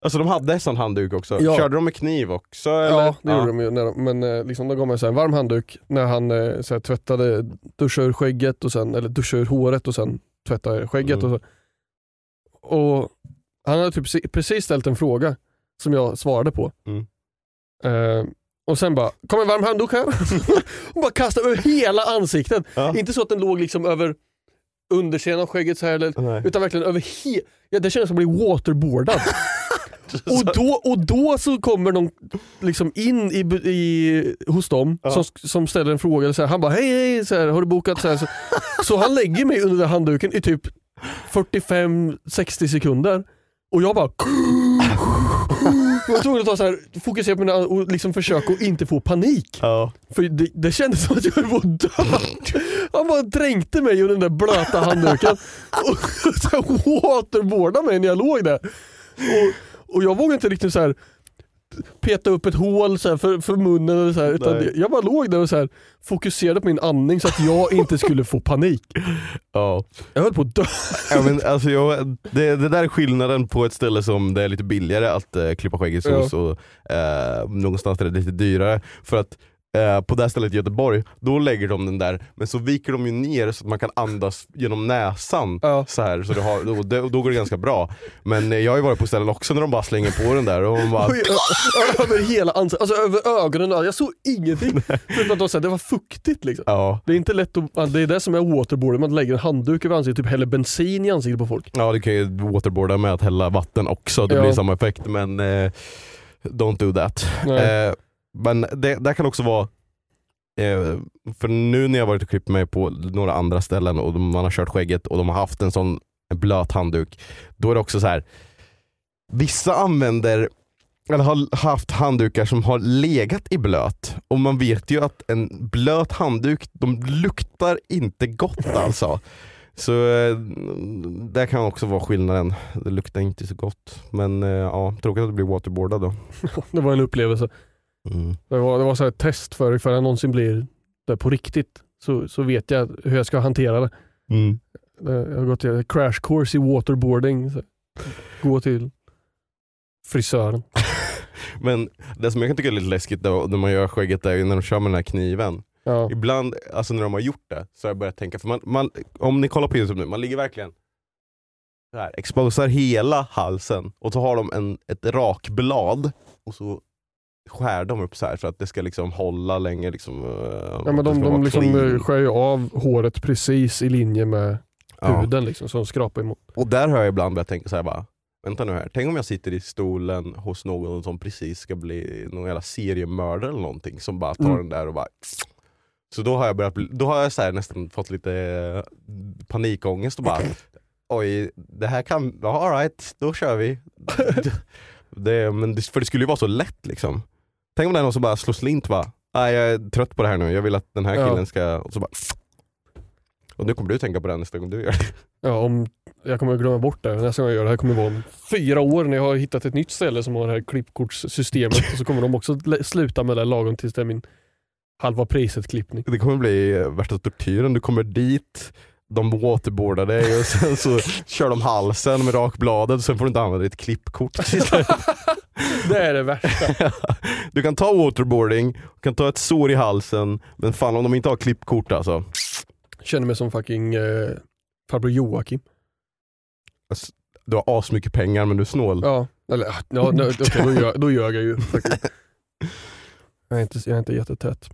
Alltså de hade sån handduk också. Ja. Körde de med kniv också? Eller? Ja, det gjorde de ju. De, men eh, liksom, de gav mig så en varm handduk när han eh, så här, tvättade, duschade ur skägget och sen, eller duschade ur håret och sen tvättade skägget. Mm. Och, så. och Han hade typ precis ställt en fråga som jag svarade på. Mm. Eh, och sen bara, kom en varm handduk här. och bara kastade över hela ansiktet. Ja. Inte så att den låg liksom över undersidan av skägget så här, eller, utan verkligen över he- ja, Det kändes som att bli waterboardad. och, då, och då så kommer de liksom in i, i, hos dem Ja. som, som ställer en fråga. Eller så här, han bara hej hej, så här, har du bokat? Så, här, så, så han lägger mig under handduken i typ 45-60 sekunder. Och jag bara jag var tvungen att ta så här, fokusera på mina och liksom försöka att inte få panik. Ja. För det, det kändes som att jag höll på att dö. Han bara dränkte mig under den där blöta handduken och så här waterboardade mig när jag låg där. Och, och jag vågade inte riktigt så här peta upp ett hål så för, för munnen eller så här, utan jag bara låg där och så här fokuserade på min andning så att jag inte skulle få panik. Ja. Jag höll på att dö. Ja, men alltså jag, det, det där är skillnaden på ett ställe som det är lite billigare att eh, klippa skägget Ja. hos och eh, någonstans där det är lite dyrare. För att eh, på det här stället i Göteborg, då lägger de den där, men så viker de ju ner så att man kan andas genom näsan. Ja. Så här, så det har, då, det, då går det ganska bra. Men eh, jag har ju varit på ställen också när de bara slänger på den där och man bara, Oj, över hela ansiktet, alltså över ögonen. Jag såg ingenting. Förutom att de sa det var fuktigt liksom. ja. Det är inte lätt att, det är det som är waterboarding, man lägger en handduk över ansiktet, typ häller bensin i ansiktet på folk. Ja, du kan ju waterboarda med att hälla vatten också, det Ja. blir samma effekt men eh, don't do that. Eh, men det, det kan också vara, eh, för nu när jag varit och klippt mig på några andra ställen och man har kört skägget och de har haft en sån blöt handduk, då är det också så här. vissa använder eller har haft handdukar som har legat i blöt och man vet ju att en blöt handduk, de luktar inte gott alltså. Så eh, det kan också vara skillnaden. Det luktar inte så gott. Men eh, ja, tråkigt att det blir waterboardad då. Det var en upplevelse. Mm. Det var, det var så här ett test för ifall jag någonsin blir där på riktigt så, så vet jag hur jag ska hantera det. Mm. Jag har gått till crash course i waterboarding. Så. Gå till frisören. Men det som jag kan tycka är lite läskigt då, när man gör skägget där, är när de kör med den här kniven. Ja. Ibland, alltså när de har gjort det, så har jag börjat tänka, för man, man, om ni kollar på Youtube nu, man ligger verkligen så här, exposar hela halsen och så har de en, ett rakblad och så skär de upp så här för att det ska liksom hålla länge. Liksom, eh, Ja, men de de liksom eh, skär ju av håret precis i linje med Ja. huden liksom, som skrapar emot. Och där har jag ibland börjat tänka så här bara, vänta nu här, tänk om jag sitter i stolen hos någon som precis ska bli någon jävla seriemördare eller någonting som bara tar Mm. den där och bara Så då har jag, börjat, då har jag så här nästan fått lite eh, panikångest och bara Oj, det här kan, alright, då kör vi. det, men det, för det skulle ju vara så lätt liksom. Tänk om det är någon som bara slår slint bara, nej jag är trött på det här nu, jag vill att den här Ja. killen ska, och så bara och nu kommer du tänka på det nästa gång du gör det. Ja, om, jag kommer att glömma bort det. Nästa gång jag gör det här kommer vara om fyra år när jag har hittat ett nytt ställe som har det här klippkortssystemet. och så kommer de också lä- sluta med det lagom tills det är min halva priset klippning. Det kommer bli eh, värsta tortyren. Du kommer dit, de waterboardar dig och sen så kör de halsen med rakbladet sen får du inte använda ditt klippkort. Det är det värsta. du kan ta waterboarding, du kan ta ett sår i halsen, men fan om de inte har klippkort alltså. Känner mig som fucking eh, farbror Joakim. Alltså, Du har asmycket pengar men du är snål. Ja, eller ah, ja, no, okej, då, gör, då ljög jag ju. faktiskt. Jag är inte, jag är inte jättetät.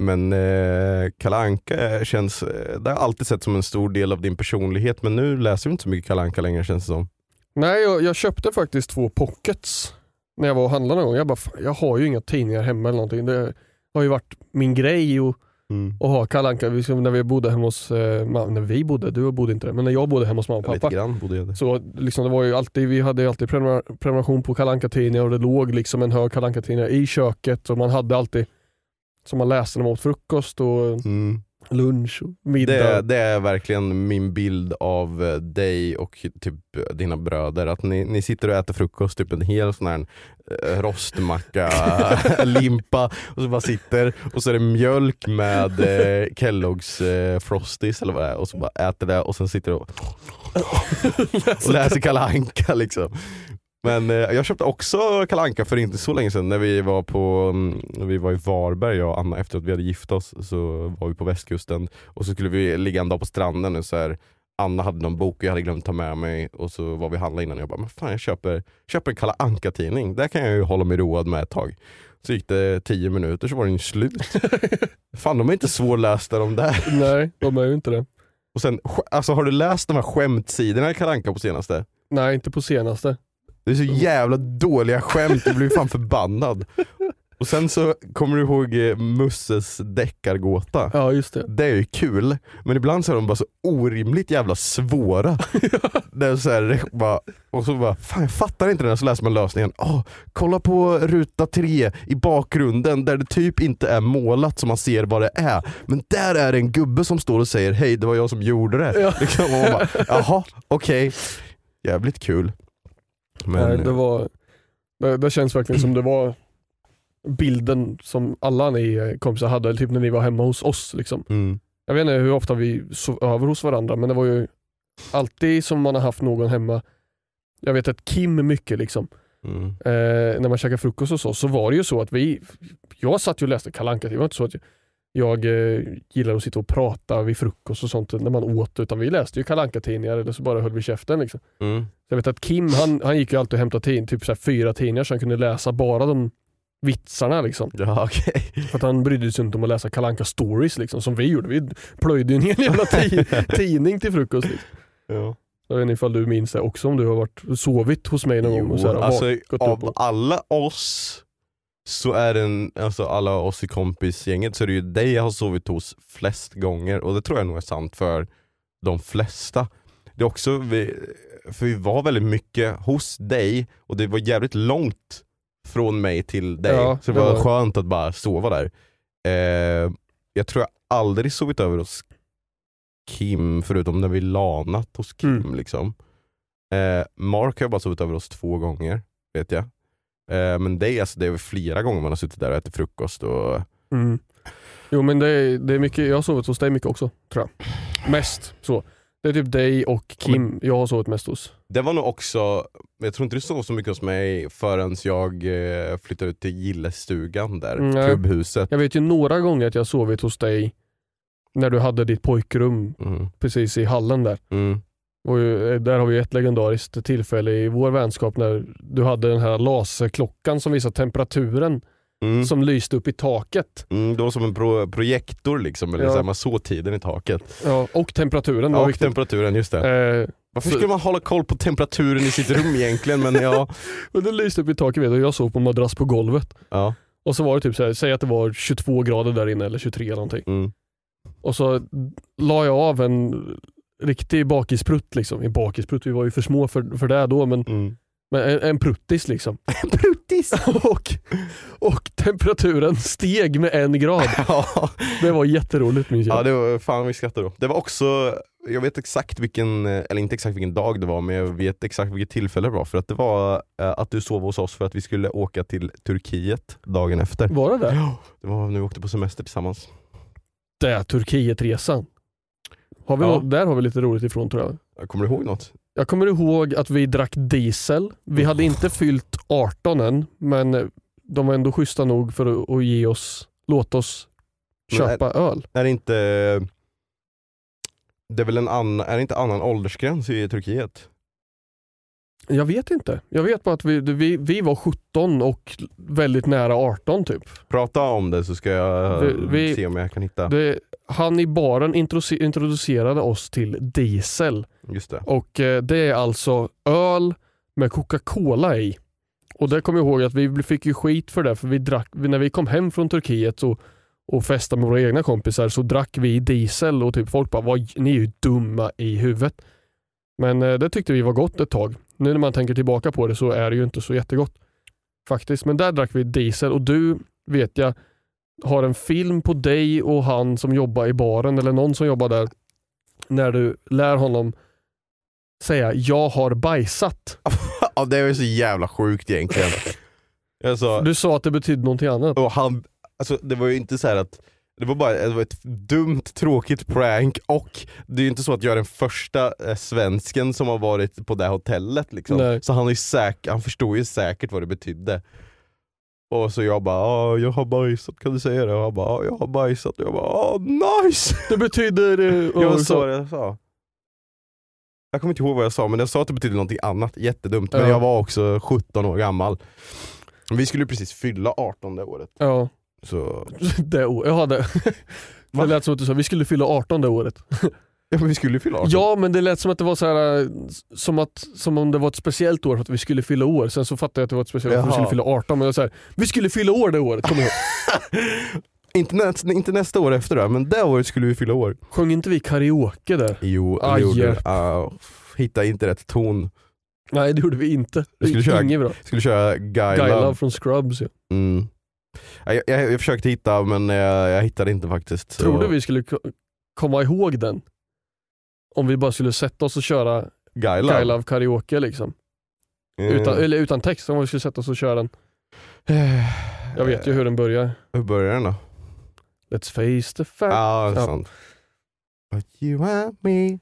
Men eh, Kalle Anka känns, eh, det har jag alltid sett som en stor del av din personlighet men nu läser du inte så mycket Kalle Anka längre känns det som. Nej, jag, jag köpte faktiskt två pockets när jag var och handlade någon gång. Jag bara, jag har ju inga tidningar hemma eller någonting. Det har ju varit min grej att, Mm. att ha Kalle Anka. Vi- När vi bodde hemma hos, eh, när vi bodde, du bodde inte det, men när jag bodde hemma hos mamma och Lite pappa. grann borde jag det. Så liksom, det var ju alltid, vi hade alltid prenumer- prenumeration på Kalle Anka-tidningar och det låg liksom en hög Kalle Anka-tidningar i köket och man hade alltid, som man läste när man åt frukost och Mm. Lunch och middag. Det, det är verkligen min bild av eh, dig och typ eh, dina bröder. Att ni, ni sitter och äter frukost, typ en hel sån här eh, rostmacka, limpa och så bara sitter och så är det mjölk med eh, Kelloggs eh, Frosties eller vad det är och så bara äter det och sen sitter och, och läser Kalle Anka liksom. Men eh, jag köpte också Kalle Anka för inte så länge sedan när vi var på mm, när vi var i Varberg, jag och Anna, efter att vi hade gift oss så var vi på västkusten och så skulle vi ligga en dag på stranden och så här, Anna hade någon bok och jag hade glömt ta med mig och så var vi handla innan och jag bara, men fan jag köper, köper en Kalle Anka tidning, där kan jag ju hålla mig road med ett tag. Så gick det tio minuter så var den slut. fan de är inte svårlästa de där. Nej, de är ju inte det. Och sen, alltså har du läst de här skämtsidorna i Kalle Anka på senaste? Nej, inte på senaste. Det är så jävla dåliga skämt, jag blir fan förbannad. Och sen så kommer du ihåg eh, Musses deckargåta? Ja, just det. Det är ju kul, men ibland så är de bara så orimligt jävla svåra. det är så här, bara, och så bara, fan jag fattar inte det här, så läser man lösningen. Åh, kolla på ruta tre i bakgrunden där det typ inte är målat så man ser vad det är. Men där är det en gubbe som står och säger hej det var jag som gjorde det. Ja. Liksom, och man bara, Jaha, okej. Jävligt kul. Men, Nej, det, var, det, det känns verkligen som det var bilden som alla ni eh, kompisar hade, typ när ni var hemma hos oss. Liksom. mm, Jag vet inte hur ofta vi sov över hos varandra men det var ju alltid som man har haft någon hemma. Jag vet att Kim mycket liksom. mm. Eh, när man käkade frukost och så, så var det ju så att vi, jag satt ju och läste Kalle Anka. Det var inte så att jag, jag eh, gillar att sitta och prata vid frukost och sånt när man åt, utan vi läste ju Kalle Anka-tidningar eller så bara höll vi käften. Liksom. Mm. Jag vet att Kim han, han gick ju alltid och hämtade tid, typ så här fyra tidningar så han kunde läsa bara de vitsarna. Liksom. Ja okej. För att han brydde sig inte om att läsa Kalle Anka stories liksom, som vi gjorde. Vi plöjde ju en hel jävla ti- tidning till frukost. Liksom. Ja. Jag vet inte ifall du minns det också om du har varit sovit hos mig någon gång. Och så här, Jo, alltså, av alla oss så är den, alltså alla oss i kompisgänget så är det ju dig jag har sovit hos flest gånger och det tror jag nog är sant för de flesta. Det är också, vi, för vi var väldigt mycket hos dig och det var jävligt långt från mig till dig. Ja, så det det var var- skönt att bara sova där. Eh, jag tror jag aldrig sovit över hos Kim förutom när vi lanat hos Kim. Mm. Liksom. Eh, Mark har jag bara sovit över hos två gånger, vet jag. Eh, men det är, alltså, det är flera gånger man har suttit där och ätit frukost. Och, Mm. Jo men det är, det är mycket, jag har sovit hos dig mycket också tror jag. Mest så. Det är typ dig och Kim jag har sovit mest hos. det var nog också, jag tror inte du sov så mycket hos mig förrän jag eh, flyttade ut till gillestugan där, Mm, klubbhuset. Jag vet ju några gånger att jag sovit hos dig när du hade ditt pojkrum Mm. precis i hallen där. Mm. Och ju- där har vi ett legendariskt tillfälle i vår vänskap när du hade den här laserklockan som visar temperaturen Mm. som lyste upp i taket. Mm, det var som en pro projektor liksom, eller Ja. så här, man såg tiden i taket. Ja, och temperaturen Ja, och viktigt. temperaturen, just det. Eh, Varför så- skulle man hålla koll på temperaturen i sitt rum egentligen? Men ja. och det lyste upp i taket vet du, och jag sov på madrass på golvet. ja. Och så var det typ så här, säg att det var 22 grader där inne eller 23 eller någonting. Mm. Och så la jag av en riktig bakisprutt liksom. En bakisprutt, vi var ju för små för, för det då men, Mm. men en, en pruttis liksom. Pruttis! och, och temperaturen steg med en grad. ja. Det var jätteroligt minns jag. ja, det var fan vi skrattade då. Det var också jag vet exakt vilken, eller inte exakt vilken dag det var, men jag vet exakt vilket tillfälle det var. För att det var eh, att du sov hos oss för att vi skulle åka till Turkiet dagen efter. Var det det? Det var när vi åkte på semester tillsammans. Det är Turkietresan. Har vi Ja. något, där har vi lite roligt ifrån tror jag. Jag kommer du ihåg något? Jag kommer ihåg att vi drack diesel. Vi hade inte fyllt 18 än, men eh, de var ändå schyssta nog för att, ge oss, låta oss köpa öl. Är det inte, det är väl en annan, är det inte annan åldersgräns i Turkiet? Jag vet inte. Jag vet bara att vi, vi, vi var 17 och väldigt nära 18 typ. Prata om det så ska jag Vi- vi- se om jag kan hitta. Det, han i baren introduce- introducerade oss till diesel Just det. och eh, det är alltså öl med Coca-Cola i. Och det kommer jag ihåg att vi fick ju skit för det för vi drack, när vi kom hem från Turkiet och, och festade med våra egna kompisar så drack vi diesel och typ folk bara Vad, ni är ju dumma i huvudet. Men eh, det tyckte vi var gott ett tag. Nu när man tänker tillbaka på det så är det ju inte så jättegott. Faktiskt. Men där drack vi diesel och du vet jag har en film på dig och han som jobbar i baren eller någon som jobbar där. När du lär honom säga jag har bajsat. Ja, det var ju så jävla sjukt egentligen. Sa, Du sa att det betydde någonting annat. och han, alltså, det var ju inte så här att det var bara det var ett dumt, tråkigt prank och det är ju inte så att jag är den första eh, svensken som har varit på det hotellet. Liksom. Nej. Så han, är säk- han förstod ju säkert vad det betydde. Och så jag bara "Ja, jag har bajsat, kan du säga det? Och han bara "Ja, jag har bajsat. Och jag bara "Ah, nice! Det betyder... eh, Jag och sa så- det jag sa. Jag kommer inte ihåg vad jag sa men jag sa att det betydde någonting annat, jättedumt. Men Ja. jag var också 17 år gammal. Vi skulle precis fylla 18 det året. Ja, Så, det året. Ja, det. det lät som att du sa vi skulle fylla 18 det året. ja men vi skulle fylla 18. Ja, men det lät som att det var så här, eh, som, att, som om det var ett speciellt år för att vi skulle fylla år. Sen så fattade jag att det var ett speciellt år för att vi skulle fylla 18. Men jag så här, vi skulle fylla år det året, kom ihåg. Inte, nä- inte nästa år efter det, men det året skulle vi fylla år. Sjöng inte vi karaoke där? Jo, Aj, det gjorde hjälp. vi. Ah, hitta inte rätt ton. Nej det gjorde vi inte. Vi skulle köra- Inget bra. Skulle köra Guy, Guy Love. Love från Scrubs ja. Mm. Ja, Jag, jag, jag försökte hitta men jag, jag hittade inte faktiskt. Tror du vi skulle ko- komma ihåg den? Om vi bara skulle sätta oss och köra Guy Love? Guy Love karaoke liksom. Eh, Utan, eller utan text, om vi skulle sätta oss och köra den. Jag vet ju hur den börjar. Hur börjar den då? Let's face the fact. Ja, det är sant. But you and me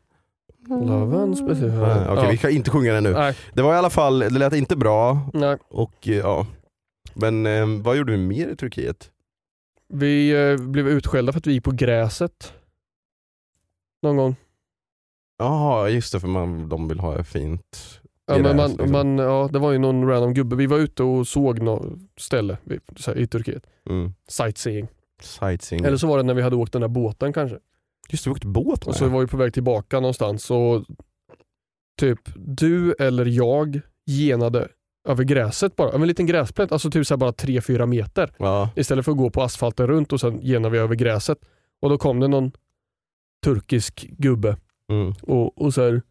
Love and special. Ah, Okej Ja. vi kan inte sjunga den nu. Nej, Det var i alla fall, det lät inte bra nej. och eh, ja. Men eh, vad gjorde vi mer i Turkiet? Vi eh, blev utskällda för att vi gick på gräset. Någon gång. Jaha just det för man, de vill ha fint. Ja, men man, liksom. man, ja, det var ju någon random gubbe. Vi var ute och såg något ställe här, i Turkiet. Mm. Sightseeing. Sightseeing. Eller så var det när vi hade åkt den där båten kanske. Just det, vi åkte båt Och med. så var vi på väg tillbaka någonstans och typ du eller jag genade över gräset bara. Över en liten gräsplätt, alltså typ så bara 3-4 meter. Ja. Istället för att gå på asfalten runt och sen genar vi över gräset. Och då kom det någon turkisk gubbe Mm. och, och så här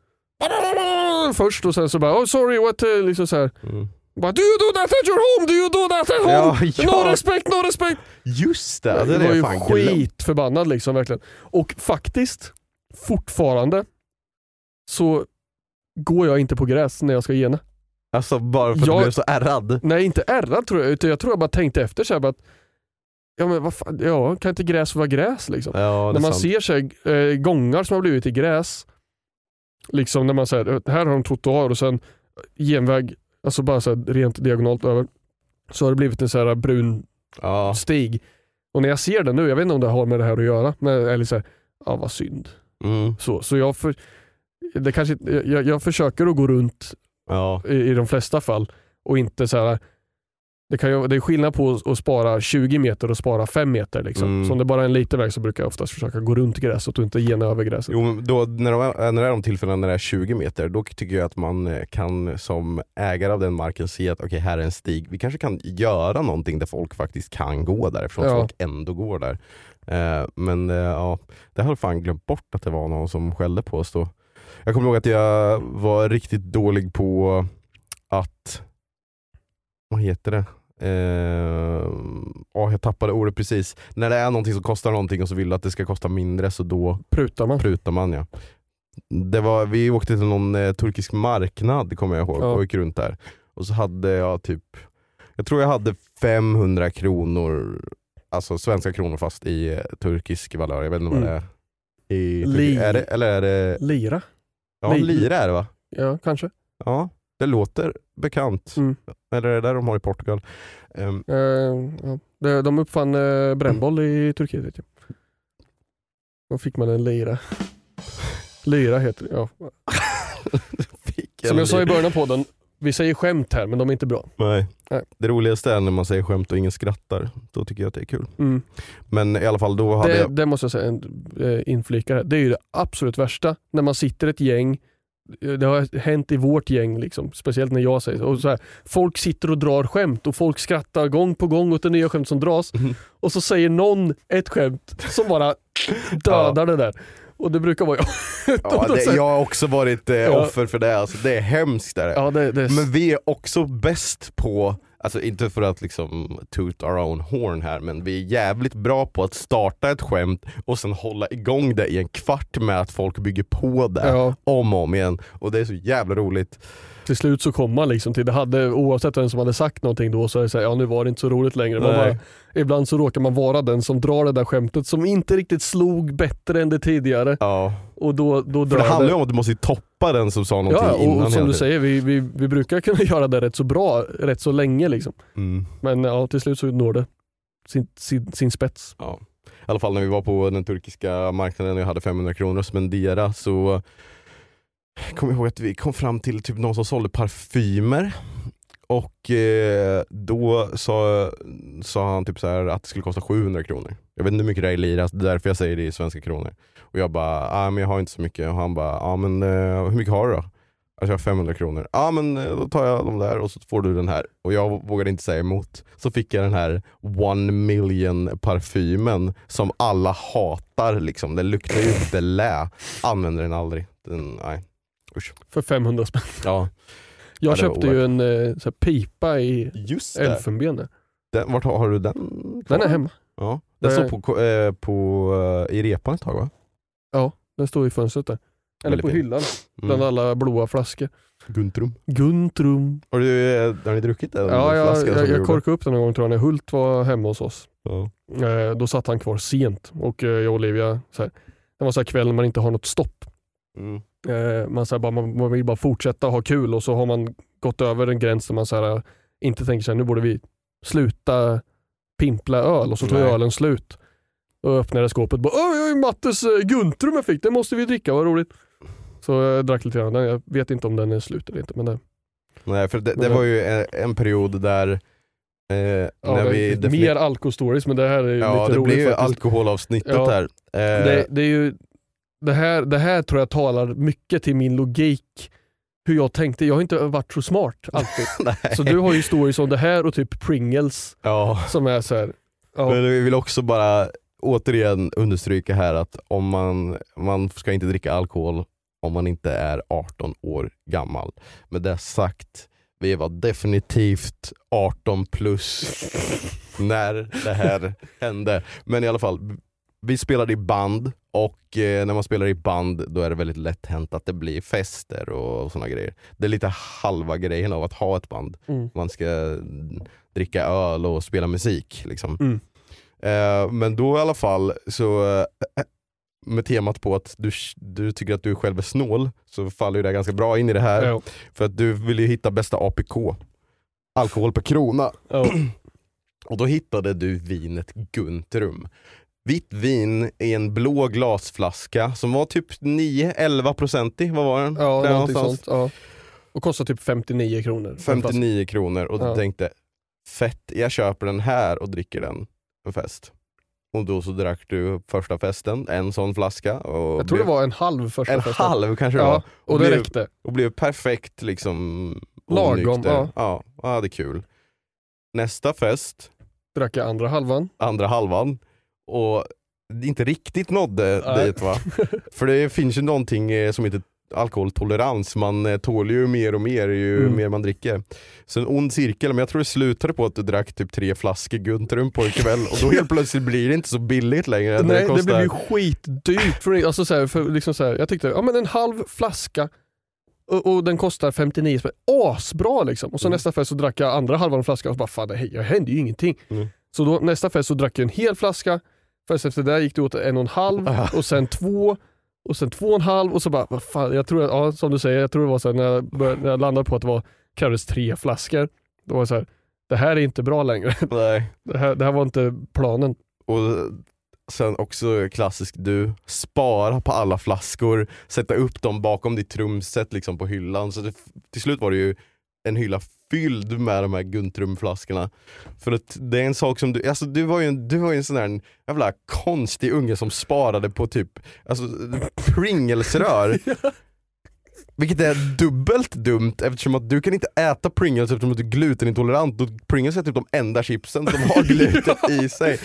först och sen så bara oh, sorry what uh, liksom så här. Mm. Bara, do you do that at your home? Do you do that at home? Ja, ja. No respect, no respect. Just det, det, det är var ju skitförbannad liksom verkligen. Och faktiskt, fortfarande så går jag inte på gräs när jag ska gena. Alltså bara för att Jag- du blev så ärrad. Nej inte ärrad tror jag, utan jag tror jag bara tänkte efter så här, att Ja men vad fan, ja, kan inte gräs vara gräs liksom? Ja, när man sant. ser så här, eh, gångar som har blivit i gräs, liksom när man säger här har de trottoar och sen genväg, alltså bara så här, rent diagonalt över, så har det blivit en så här brun Ja. stig. Och när jag ser det nu, jag vet inte om det har med det här att göra, men eller så här, ja vad synd. Mm. Så, så jag, för, det kanske, jag, jag försöker att gå runt Ja. i, i de flesta fall och inte så här. Det, kan ju, det är skillnad på att, spara 20 meter och spara 5 meter. Liksom. Mm. Så om det bara är en liten väg så brukar jag oftast försöka gå runt gräset och inte gena över gräset. Jo, då, när, de, är- när det är de tillfällena när det är 20 meter, då tycker jag att man eh, kan som ägare av den marken se att okej, här är en stig. Vi kanske kan göra någonting där folk faktiskt kan gå där, eftersom Ja. folk ändå går där. Eh, men eh, ja, det har jag fan glömt bort att det var någon som skällde på oss då. Jag kommer ihåg att jag var riktigt dålig på att, vad heter det? Eh, ja, jag tappade ordet precis. När det är någonting som kostar någonting och så vill du att det ska kosta mindre så då Prutar man. prutar man ja. det var, vi åkte till någon eh, turkisk marknad kommer jag ihåg Ja. och gick runt där. Och så hade jag typ, jag tror jag hade 500 kronor, alltså svenska kronor fast i eh, turkisk valör. Jag vet inte vad Mm. det är. I, Li- är det, eller är det, Lira? Ja Li- lira är det va? Ja, kanske. Ja, det låter bekant. Mm. Eller är det där de har i Portugal? Ehm, Eh, ja. De- De uppfann eh, brännboll i Turkiet. Vet jag. Då fick man en lira. Lira heter det, ja. Som jag sa i början av podden, vi säger skämt här men de är inte bra. Nej. Nej. Det roligaste är när man säger skämt och ingen skrattar. Då tycker jag att det är kul. Mm. Men i alla fall då hade Det, jag... det måste jag säga, en, eh, inflika här. Det är ju det absolut värsta. När man sitter ett gäng, det har hänt i vårt gäng, liksom, speciellt när jag säger så. Och så här, folk sitter och drar skämt och folk skrattar gång på gång åt det nya skämt som dras. Mhm. Och så säger någon ett skämt som bara dödar det där. Och det brukar vara jag. Ja, det, jag har också varit eh, Ja. offer för det, alltså, det är hemskt. Är det. ja, det, det, Men vi är också bäst på, alltså inte för att liksom toot our own horn här, men vi är jävligt bra på att starta ett skämt och sen hålla igång det i en kvart med att folk bygger på det ja, om och om igen. Och det är så jävla roligt. Till slut så kom man liksom till, det hade, oavsett vem som hade sagt någonting då så är det så här, ja nu var det inte så roligt längre. Bara, ibland så råkar man vara den som drar det där skämtet som inte riktigt slog bättre än det tidigare. Ja. Och då, då För det handlar ju om att du måste toppa den som sa någonting Ja, innan. och, och som du säger, vi, vi, vi brukar kunna göra det rätt så bra, rätt så länge liksom. Mm. Men ja, till slut så når det sin, sin, sin spets. Ja. I alla fall när vi var på den turkiska marknaden och jag hade 500 kronor att spendera så jag kommer ihåg att vi kom fram till typ någon som sålde parfymer. Och eh, då sa, sa han typ så här att det skulle kosta 700 kronor. Jag vet inte hur mycket det är i lira, det är därför jag säger det i svenska kronor. Och jag bara, ah, men jag har inte så mycket. Och han bara, ah, men eh, hur mycket har du då? Alltså jag har 500 kronor. Ja ah, men eh, då tar jag de där och så får du den här. Och jag vågade inte säga emot. Så fick jag den här one million parfymen som alla hatar liksom. Den luktar ju inte lä. Använder den aldrig. Den, nej. Usch. För 500 spänn. Ja, Jag Ja, köpte ju en eh, här, pipa i just det. elfenben. där. Den, vart har, har du den kvar? Den är hemma. Ja. Den Eh. står på, eh, på, eh, i repan ett tag va? Den står i fönstret där. Eller Väldigt på fin. hyllan bland Mm. alla blåa flaskor. Guntrum. Guntrum. Har, du, eh, har ni druckit den? Ja, jag, jag, jag korkade upp den en gång tror jag när Hult var hemma hos oss. Ja. Eh, då satt han kvar sent och eh, jag och Olivia, så här, det var så här kväll när man inte har något stopp. Mm. Eh, man, så bara, man, man vill bara fortsätta ha kul och så har man gått över en gräns där man så här, inte tänker sig nu borde vi sluta pimpla öl och så tog Nej. ölen slut. Och öppnade skåpet och bara har ju Mattes eh, Guntrum jag fick, det måste vi dricka, vad roligt. Så jag drack lite grann, jag vet inte om den är slut eller inte. Men det, Nej, för det, det det- var ju en, en period där eh, ja, när vi det mer alkoholstories men det här är ju Ja, lite det roligt blir ju faktiskt. alkoholavsnittet Ja. här. Eh, Det, det, är ju, det, här, det här tror jag talar mycket till min logik. Hur jag tänkte. Jag har inte varit så smart alltid. Så du har ju stories om det här och typ Pringles Ja. som är så här. Ja, Men vi vill också bara återigen understryka här att om man, man ska inte dricka alkohol om man inte är 18 år gammal. Med det sagt, vi var definitivt 18 plus när det här hände. Men i alla fall, vi spelade i band och eh, när man spelar i band då är det väldigt lätt hänt att det blir fester och såna grejer. Det är lite halva grejen av att ha ett band. Mm. Man ska dricka öl och spela musik. Liksom. Mm. Eh, men då i alla fall, så eh, med temat på att du, du tycker att du själv är snål, så faller ju det ganska bra in i det här. ja, För att du vill ju hitta bästa APK. Alkohol per krona. ja. Och då hittade du vinet Guntrum. Vitt vin i en blå glasflaska som var typ 9-11 procentig, vad var den? ja Där någonting någonstans. sånt. Ja. Och kostar typ 59 kronor. en flaska. 59 kronor och Ja. tänkte fett, jag köper den här och dricker den en fest. Och då så drack du första festen, en sån flaska. Och Jag tror det blev- var en halv första en festen. halv kanske det Ja, var. och det blev, räckte. Och blev perfekt liksom Lagom, ja. Ja, det är kul. Nästa fest, Drack jag andra halvan. andra halvan, och inte riktigt nådde Nej. dit va? För det finns ju någonting eh, som heter alkoholtolerans, man eh, tål ju mer och mer ju Mm. mer man dricker. Så en ond cirkel, men jag tror det slutade på att du drack typ tre flaskor Guntrum på en kväll och då helt plötsligt blir det inte så billigt längre. Nej, det, kostar- blev ju skitdyrt. För, alltså, så här, för, liksom, så här, jag tyckte, ja men en halv flaska och, och den kostar 59 spänn. Asbra liksom. Och så Mm. nästa fest så drack jag andra halvan av flaskan och så bara fan det, det hände ju ingenting. Mm. Så då, nästa fest så drack jag en hel flaska, fest efter det gick det åt en och en halv och sen två och sen två och en halv och så bara, vad fan, jag tror, ja, som du säger, jag tror det var så här, när, jag började, när jag landade på att det var, krävdes tre flaskor. Då var det så här, det här är inte bra längre. Nej. Det här, det här var inte planen. Och sen också klassisk du, spara på alla flaskor, sätta upp dem bakom ditt trumset liksom på hyllan. Så det, till slut var det ju en hylla fylld med de här Guntrum-flaskorna. För att det är en sak som du, alltså du var ju en, du var ju en sån där jävla konstig unge som sparade på typ alltså, Pringles-rör. Vilket är dubbelt dumt eftersom att du kan inte äta Pringles eftersom att du är glutenintolerant och Pringles är typ de enda chipsen som har gluten i sig.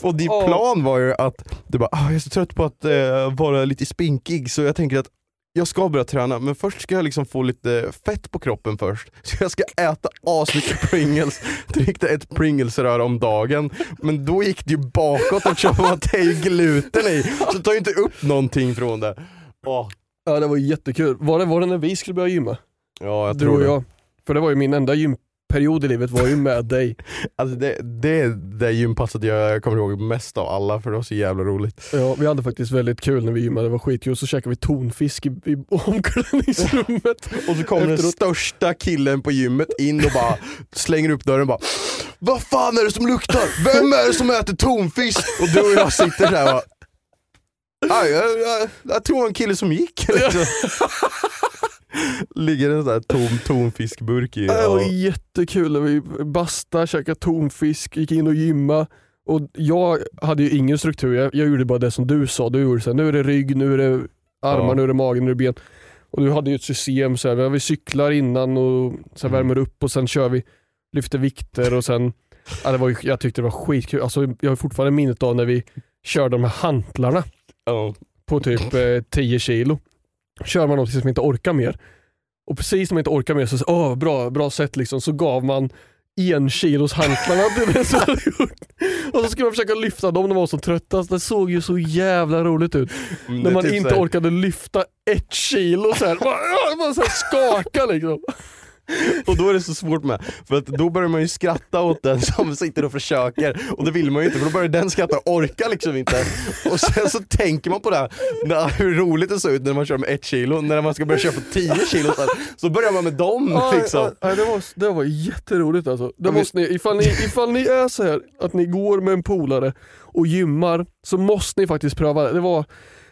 Och din Åh. plan var ju att du bara, ah, jag är så trött på att eh, vara lite spinkig så jag tänker att jag ska börja träna men först ska jag liksom få lite fett på kroppen först. Så jag ska äta asmycket Pringles, dricka ett Pringles-rör om dagen. Men då gick det ju bakåt eftersom att det är ju gluten i. Så ju inte upp någonting från det. Åh. Ja det var jättekul. Var det, var det när vi skulle börja gymma? Ja jag du tror och det. jag. För det var ju min enda gymperiod i livet var ju med dig. Alltså det, det är det gympasset jag kommer ihåg mest av alla för det var så jävla roligt. Ja, vi hade faktiskt väldigt kul när vi gymmade, det var skitkul. Så käkade vi tonfisk i, i omklädningsrummet. Och så kommer den största killen på gymmet in och bara slänger upp dörren och bara Vad fan är det som luktar? Vem är det som äter tonfisk? Och du och jag sitter där och bara "Aj, jag, jag, jag tror en kille som gick liksom. Ligger en sån här tom tonfiskburk i. Det var jättekul vi bastade, käkade tonfisk, gick in och gymma. Och jag hade ju ingen struktur, jag, jag gjorde bara det som du sa. Du gjorde så här, nu är det rygg, nu är det armar, Ja. nu är det magen, nu är det ben. Och du hade ju ett system, så här, vi cyklar innan och sen Mm. värmer upp och sen kör vi, lyfter vikter och sen, ja, det var jag tyckte det var skitkul. Alltså, jag har fortfarande minnet av när vi körde de här hantlarna Ja. på typ eh, 10 kilo. Kör man tills man inte orkar mer. Och precis när man inte orkar mer så, åh, bra, bra sätt liksom, så gav man en kilos hantlarna till den som hade gjort. Och så skulle man försöka lyfta dem när man var som tröttast. Det såg ju så jävla roligt ut. Mm, när man typ inte orkade lyfta ett kilo så här. Ja, bara så här skaka liksom. Och då är det så svårt med, för att då börjar man ju skratta åt den som sitter och försöker och det vill man ju inte för då börjar den skratta och orkar liksom inte. Och sen så tänker man på det här, när, hur roligt det ser ut när man kör med ett kilo, när man ska börja köra på 10 kilo så, här, så börjar man med dem liksom. ja, ja, det, var, det var jätteroligt alltså. Det måste ni, ifall, ni, ifall ni är så här att ni går med en polare och gymmar så måste ni faktiskt pröva det. Det var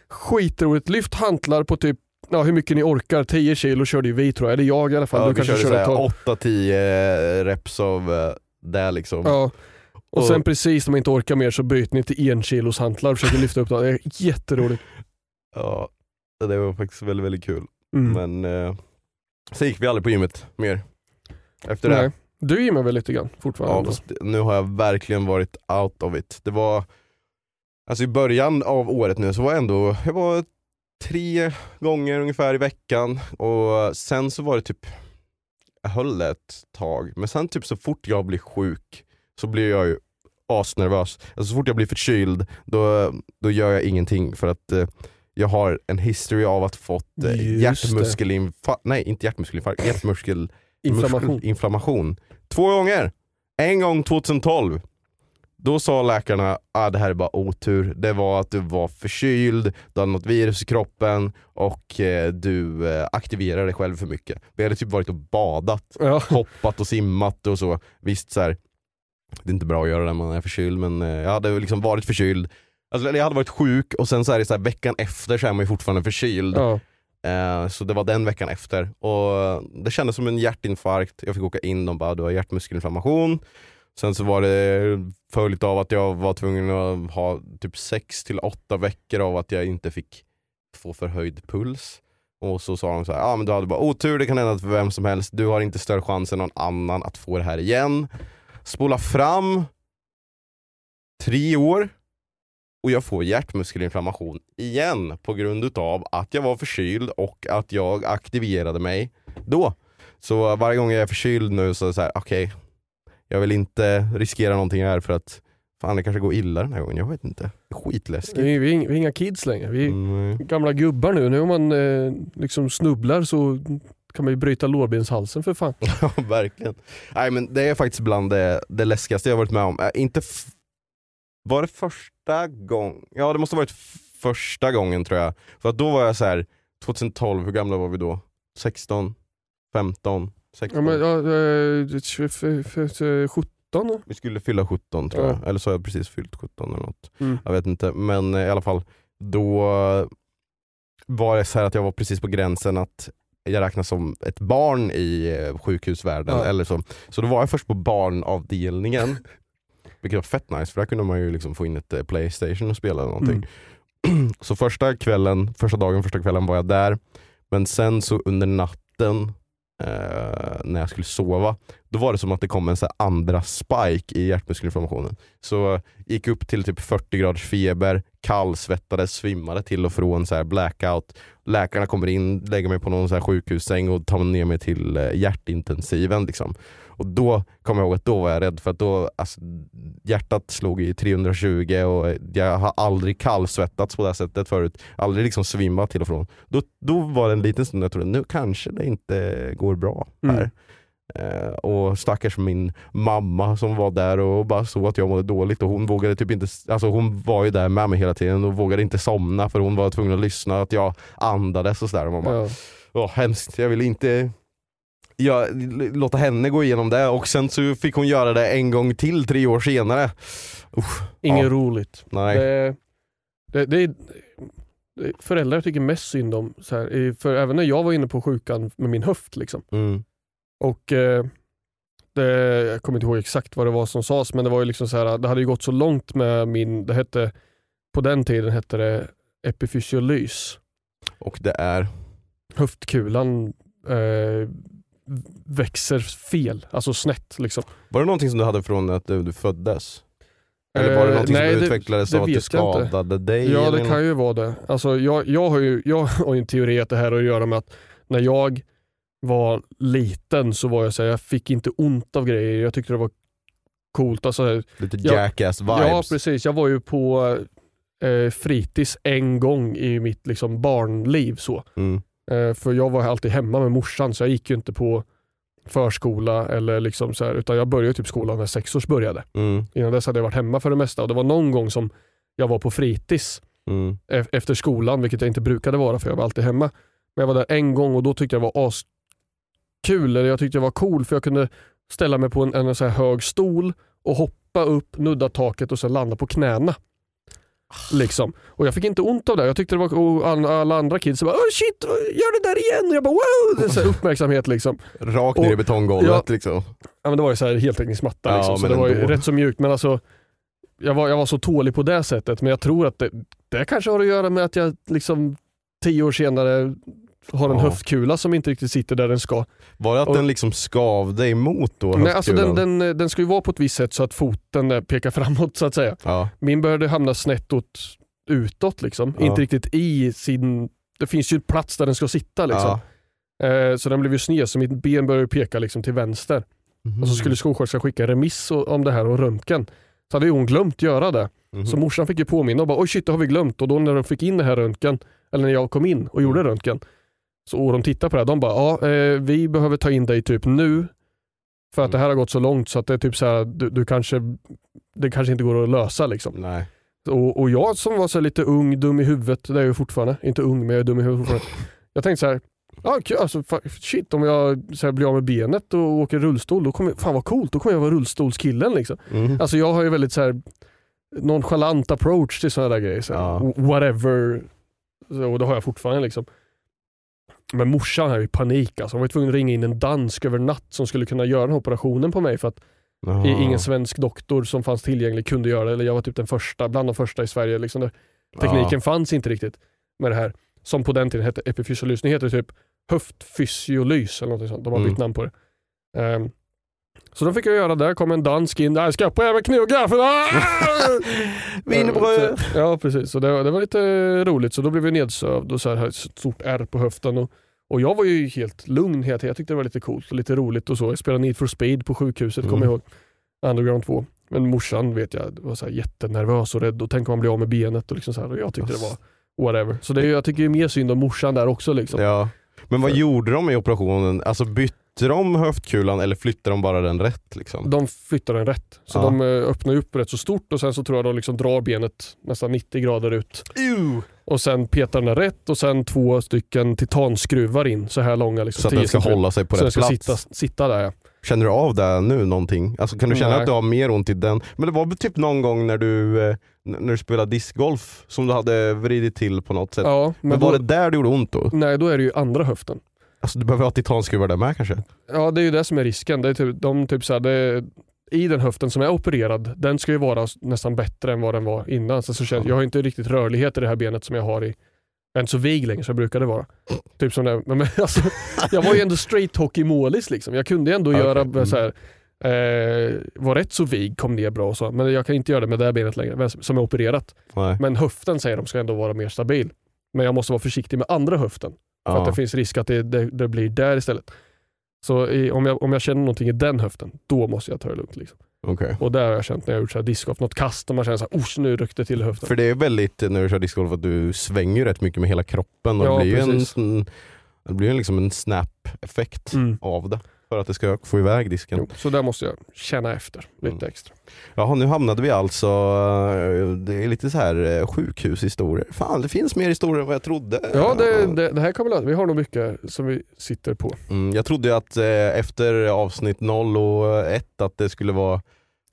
skitroligt. Lyft hantlar på typ Ja, hur mycket ni orkar, 10 kilo körde ju vi tror jag, eller jag i alla fall. Ja, du vi kanske körde körde ett tag. 8-10 reps av eh, det liksom. Ja. Och Och- sen precis när man inte orkar mer så byter ni till en kilos hantlar och försöker lyfta upp dem. Det är jätteroligt. Ja, det var faktiskt väldigt, väldigt kul. Mm. Men eh, sen gick vi aldrig på gymmet mer. Efter det. Nej. Du gymmar väl lite grann Ja, fortfarande? fast nu har jag verkligen varit out of it. Det var, alltså i början av året nu så var jag ändå, jag var tre gånger ungefär i veckan och sen så var det typ, jag höll det ett tag, men sen typ så fort jag blir sjuk så blir jag ju asnervös. Alltså så fort jag blir förkyld då, då gör jag ingenting för att eh, jag har en history av att fått eh, hjärtmuskelinfarkt, nej inte hjärtmuskelinfarkt, hjärtmuskel Inflammation. inflammation. Två gånger. En gång 2012. Då sa läkarna att ah, det här är bara otur. Det var att du var förkyld, du hade något virus i kroppen och eh, du eh, aktiverade dig själv för mycket. Vi hade typ varit och badat, Ja. hoppat och simmat och så. Visst så här, det är inte bra att göra det när man är förkyld men eh, jag hade liksom varit förkyld. Alltså, jag hade varit sjuk och sen så är det så här, veckan efter så är man ju fortfarande förkyld. Ja. Eh, Så det var den veckan efter. Och Det kändes som en hjärtinfarkt. Jag fick åka in, de bara du har hjärtmuskelinflammation. Sen så var det följt av att jag var tvungen att ha typ 6 till 8 veckor av att jag inte fick få förhöjd puls. Och så sa de så här, ah, men du hade bara otur, det kan hända för vem som helst. Du har inte större chans än någon annan att få det här igen. Spola fram tre år. och jag får hjärtmuskelinflammation igen på grund utav att jag var förkyld och att jag aktiverade mig då. Så varje gång jag är förkyld nu så är det så här, okej, okay, jag vill inte riskera någonting här för att fan det kanske går illa den här gången, jag vet inte. Skitläskigt. Vi, vi, är inga kids längre, vi är mm. gamla gubbar nu. Nu om man eh, liksom snubblar så kan man ju bryta lårbenshalsen för fan. ja verkligen. Nej men det är faktiskt bland det, det läskigaste jag varit med om. Äh, inte var det första gången? Ja det måste ha varit första gången tror jag. För att då var jag så här 2012, hur gamla var vi då? 16? 15? 16? Ja, men, ja, eh, 17? Vi skulle fylla 17 tror ja. jag, eller så har jag precis fyllt 17 eller något. Mm. Jag vet inte, men i alla fall då var det så att jag var precis på gränsen att jag räknas som ett barn i eh, sjukhusvärlden. Ja. Eller så. så då var jag först på barnavdelningen. Vilket var fett nice för där kunde man ju liksom få in ett eh, Playstation och spela eller någonting. Mm. Så första kvällen, första dagen, första kvällen var jag där. Men sen så under natten eh, när jag skulle sova, då var det som att det kom en så andra spike i hjärtmuskelinflammationen. Så gick upp till typ 40 graders feber, kallsvettades, svimmade till och från så blackout. Läkarna kommer in, lägger mig på någon så sjukhussäng och tar ner mig till eh, hjärtintensiven. Liksom. Och då kommer jag ihåg att då var jag rädd för att då, alltså, hjärtat slog i 320 och jag har aldrig kallsvettats på det här sättet förut. Aldrig liksom svimmat till och från. Då, då var det en liten stund jag trodde nu kanske det inte går bra här. Mm. Och stackars min mamma som var där och bara såg att jag mådde dåligt och hon vågade typ inte, alltså hon var ju där med mig hela tiden och vågade inte somna för hon var tvungen att lyssna att jag andades och sådär. Och man bara, ja. oh, hemskt, jag vill inte ja, låta henne gå igenom det och sen så fick hon göra det en gång till tre år senare. Usch, Inget ja. roligt. Nej. Det, det, det, föräldrar tycker mest synd om, så här, för även när jag var inne på sjukan med min höft liksom. Mm. Och eh, det, Jag kommer inte ihåg exakt vad det var som sades men det var ju liksom så här, det hade ju gått så långt med min, det hette, på den tiden hette det epifysiolys. Och det är? Höftkulan eh, växer fel, alltså snett. Liksom. Var det någonting som du hade från att du, föddes? Eller var det någonting eh, nej, som utvecklades det, det av att du skadade dig? Ja det kan ju vara det. Alltså, jag, jag, har ju, jag har en teori att det här har att göra med att när jag var liten så var jag så här, jag fick inte ont av grejer. Jag tyckte det var coolt. Alltså, Lite jackass vibes. Ja precis, jag var ju på eh, fritids en gång i mitt liksom, barnliv. så. Mm. Eh, för jag var alltid hemma med morsan så jag gick ju inte på förskola eller liksom så här, utan jag började typ skolan när sex års började. Mm. Innan dess hade jag varit hemma för det mesta och det var någon gång som jag var på fritids mm. e efter skolan, vilket jag inte brukade vara för jag var alltid hemma. Men jag var där en gång och då tyckte jag det var askul, eller jag tyckte det var cool för jag kunde ställa mig på en, en så hög stol och hoppa upp, nudda taket och sen landa på knäna. Liksom. Och jag fick inte ont av det. Jag tyckte det var, alla andra kids bara oh shit, gör det där igen. Och jag bara wow! Det så uppmärksamhet liksom. Rakt ner i betonggolvet ja, liksom. Ja men det var ju så här heltäckningsmatta liksom, så det var ju rätt så mjukt. Men alltså, jag var, jag var så tålig på det sättet. Men jag tror att det, det kanske har att göra med att jag liksom tio år senare har en ja. höftkula som inte riktigt sitter där den ska. Var det att och, den liksom skavde emot då? Nej, alltså den, den, den ska ju vara på ett visst sätt så att foten pekar framåt så att säga. Ja. Min började hamna snett åt, utåt liksom. Ja. Inte riktigt i sin... Det finns ju plats där den ska sitta liksom. Eh, så den blev ju sned så mitt ben började peka liksom till vänster. Mm. Och så skulle skolsköterskan skicka remiss om det här och röntgen. Så hade hon glömt göra det. Mm. Så morsan fick ju påminna och bara oj shit det har vi glömt. Och då när de fick in det här röntgen, eller när jag kom in och gjorde mm. röntgen, så, de tittar på det här, de bara, ja eh, vi behöver ta in dig typ nu. För att mm. det här har gått så långt så att det är typ så här, du, du kanske, det kanske inte går att lösa liksom. Nej. Och, och jag som var så lite ung, dum i huvudet, det är jag fortfarande, inte ung men jag är dum i huvudet fortfarande. Jag tänkte så här, ja, alltså, shit om jag så här, blir av med benet och åker rullstol, då kommer, fan vad coolt, då kommer jag vara rullstolskillen. Liksom. Mm. Alltså jag har ju väldigt så här, nonchalant approach till sådana där grejer. Så här, ja. Whatever. Så, och det har jag fortfarande. Liksom. Men morsan är i panik. Alltså. Hon var tvungen att ringa in en dansk över natt som skulle kunna göra den här operationen på mig för att Aha. ingen svensk doktor som fanns tillgänglig kunde göra det. Eller jag var typ den första, bland de första i Sverige. Liksom. Tekniken ja. fanns inte riktigt med det här. Som på den tiden hette epifysiolys. Nu heter det typ höftfysiolys eller något sånt. De har bytt mm. namn på det. Um, Så då fick jag göra det. kom en dansk in där. Ska på även kniv och gaffel. Ah! Wienerbröd. Ja precis, så det, det var lite roligt. Så då blev vi nedsövd och så här ett stort R på höften. Och, och jag var ju helt lugn hela tiden. Jag tyckte det var lite coolt och lite roligt och så. Jag spelade Need for Speed på sjukhuset, kommer Mm. jag ihåg. Underground 2. Men morsan vet jag var så här jättenervös och rädd och tänk om man blir av med benet och, liksom så här, och jag tyckte det var whatever. Så det, jag tycker ju mer synd om morsan där också. Liksom. Ja. Men vad Så- gjorde de i operationen? Alltså bytte de höftkulan eller flyttade de bara den rätt? Liksom? De flyttar den rätt. Så Ja. de eh, öppnar upp rätt så stort och sen så tror jag de liksom drar benet nästan 90 grader ut. Och sen petar den rätt och sen två stycken titanskruvar in så här långa. Liksom, Så att den 10 ska centimeter. hålla sig på så den rätt ska plats? sitta, sitta där ja. Känner du av det nu någonting? Alltså, kan du känna Nej. att du har mer ont i den? Men det var typ någon gång när du, eh, när du spelade discgolf som du hade vridit till på något sätt. ja men men då, var det där det gjorde ont då? Nej, då är det ju andra höften. Alltså du behöver ha titanskruvar där med kanske? Ja, det är ju det som är risken. Det är typ, de typ så här, det, I den höften som är opererad, den ska ju vara nästan bättre än vad den var innan. Så, så känns, jag har inte riktigt rörlighet i det här benet som jag har i jag är inte så vig längre som jag brukade vara. Typ som det, men, men, alltså, jag var ju ändå straight hockey-målis liksom. Jag kunde ändå Okej, göra mm. så här, eh, var rätt så vig, kom ner bra och så. Men jag kan inte göra det med det benet längre, som är opererat. Nej. Men höften säger de ska ändå vara mer stabil. Men jag måste vara försiktig med andra höften. För att Ja. det finns risk att det, det, det blir där istället. Så i, om, jag, om jag känner någonting i den höften, då måste jag ta det lugnt. Liksom. Okej. Och där har jag känt när jag har gjort så här discgolf, något kast och man känner så här, "Usch, nu ryckte till i höften. För det är väldigt, när du kör discgolf, att du svänger rätt mycket med hela kroppen och Ja, det blir ju en, det blir liksom en snap-effekt Mm. av det. För att det ska få iväg disken. Jo, så där måste jag känna efter lite Mm. extra. Jaha, nu hamnade vi alltså, eh, det är lite så här eh, sjukhushistorier. Fan, det finns mer historier än vad jag trodde. Ja, det, det, det här kommer lösa Vi har nog mycket som vi sitter på. Mm, jag trodde att eh, efter avsnitt 0 och 1 att det skulle vara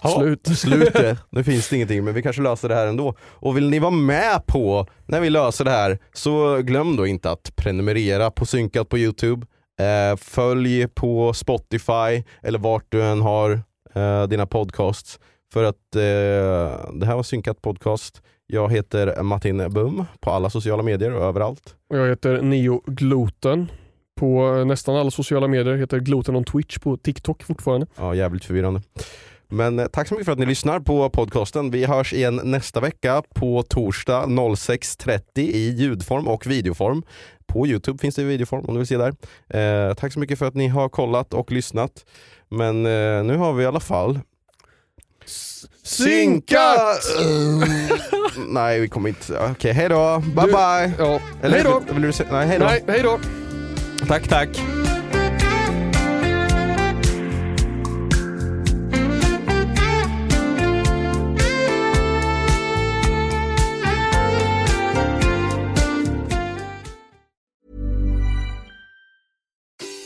Ja, Slut. Slutet. Nu finns det ingenting men vi kanske löser det här ändå. Och vill ni vara med på när vi löser det här så glöm då inte att prenumerera på Synkat på Youtube. Eh, följ på Spotify eller vart du än har eh, dina podcasts. För att eh, det här var Synkat podcast. Jag heter Martin Bum på alla sociala medier och överallt. Jag heter Neo Gloten på nästan alla sociala medier. Jag heter Gloten on Twitch på TikTok fortfarande. Ja, jävligt förvirrande. Men eh, tack så mycket för att ni lyssnar på podcasten. Vi hörs igen nästa vecka på torsdag 06.30 i ljudform och videoform. På Youtube finns det i videoform om du vill se där. Eh, tack så mycket för att ni har kollat och lyssnat. Men eh, nu har vi i alla fall Synkat! Nej, vi kommer inte... Okej, hej då. Bye Du- bye. Ja, Eller, hej då! Vill, vill du. Nej, hej då. Nej, hej då! Tack, tack.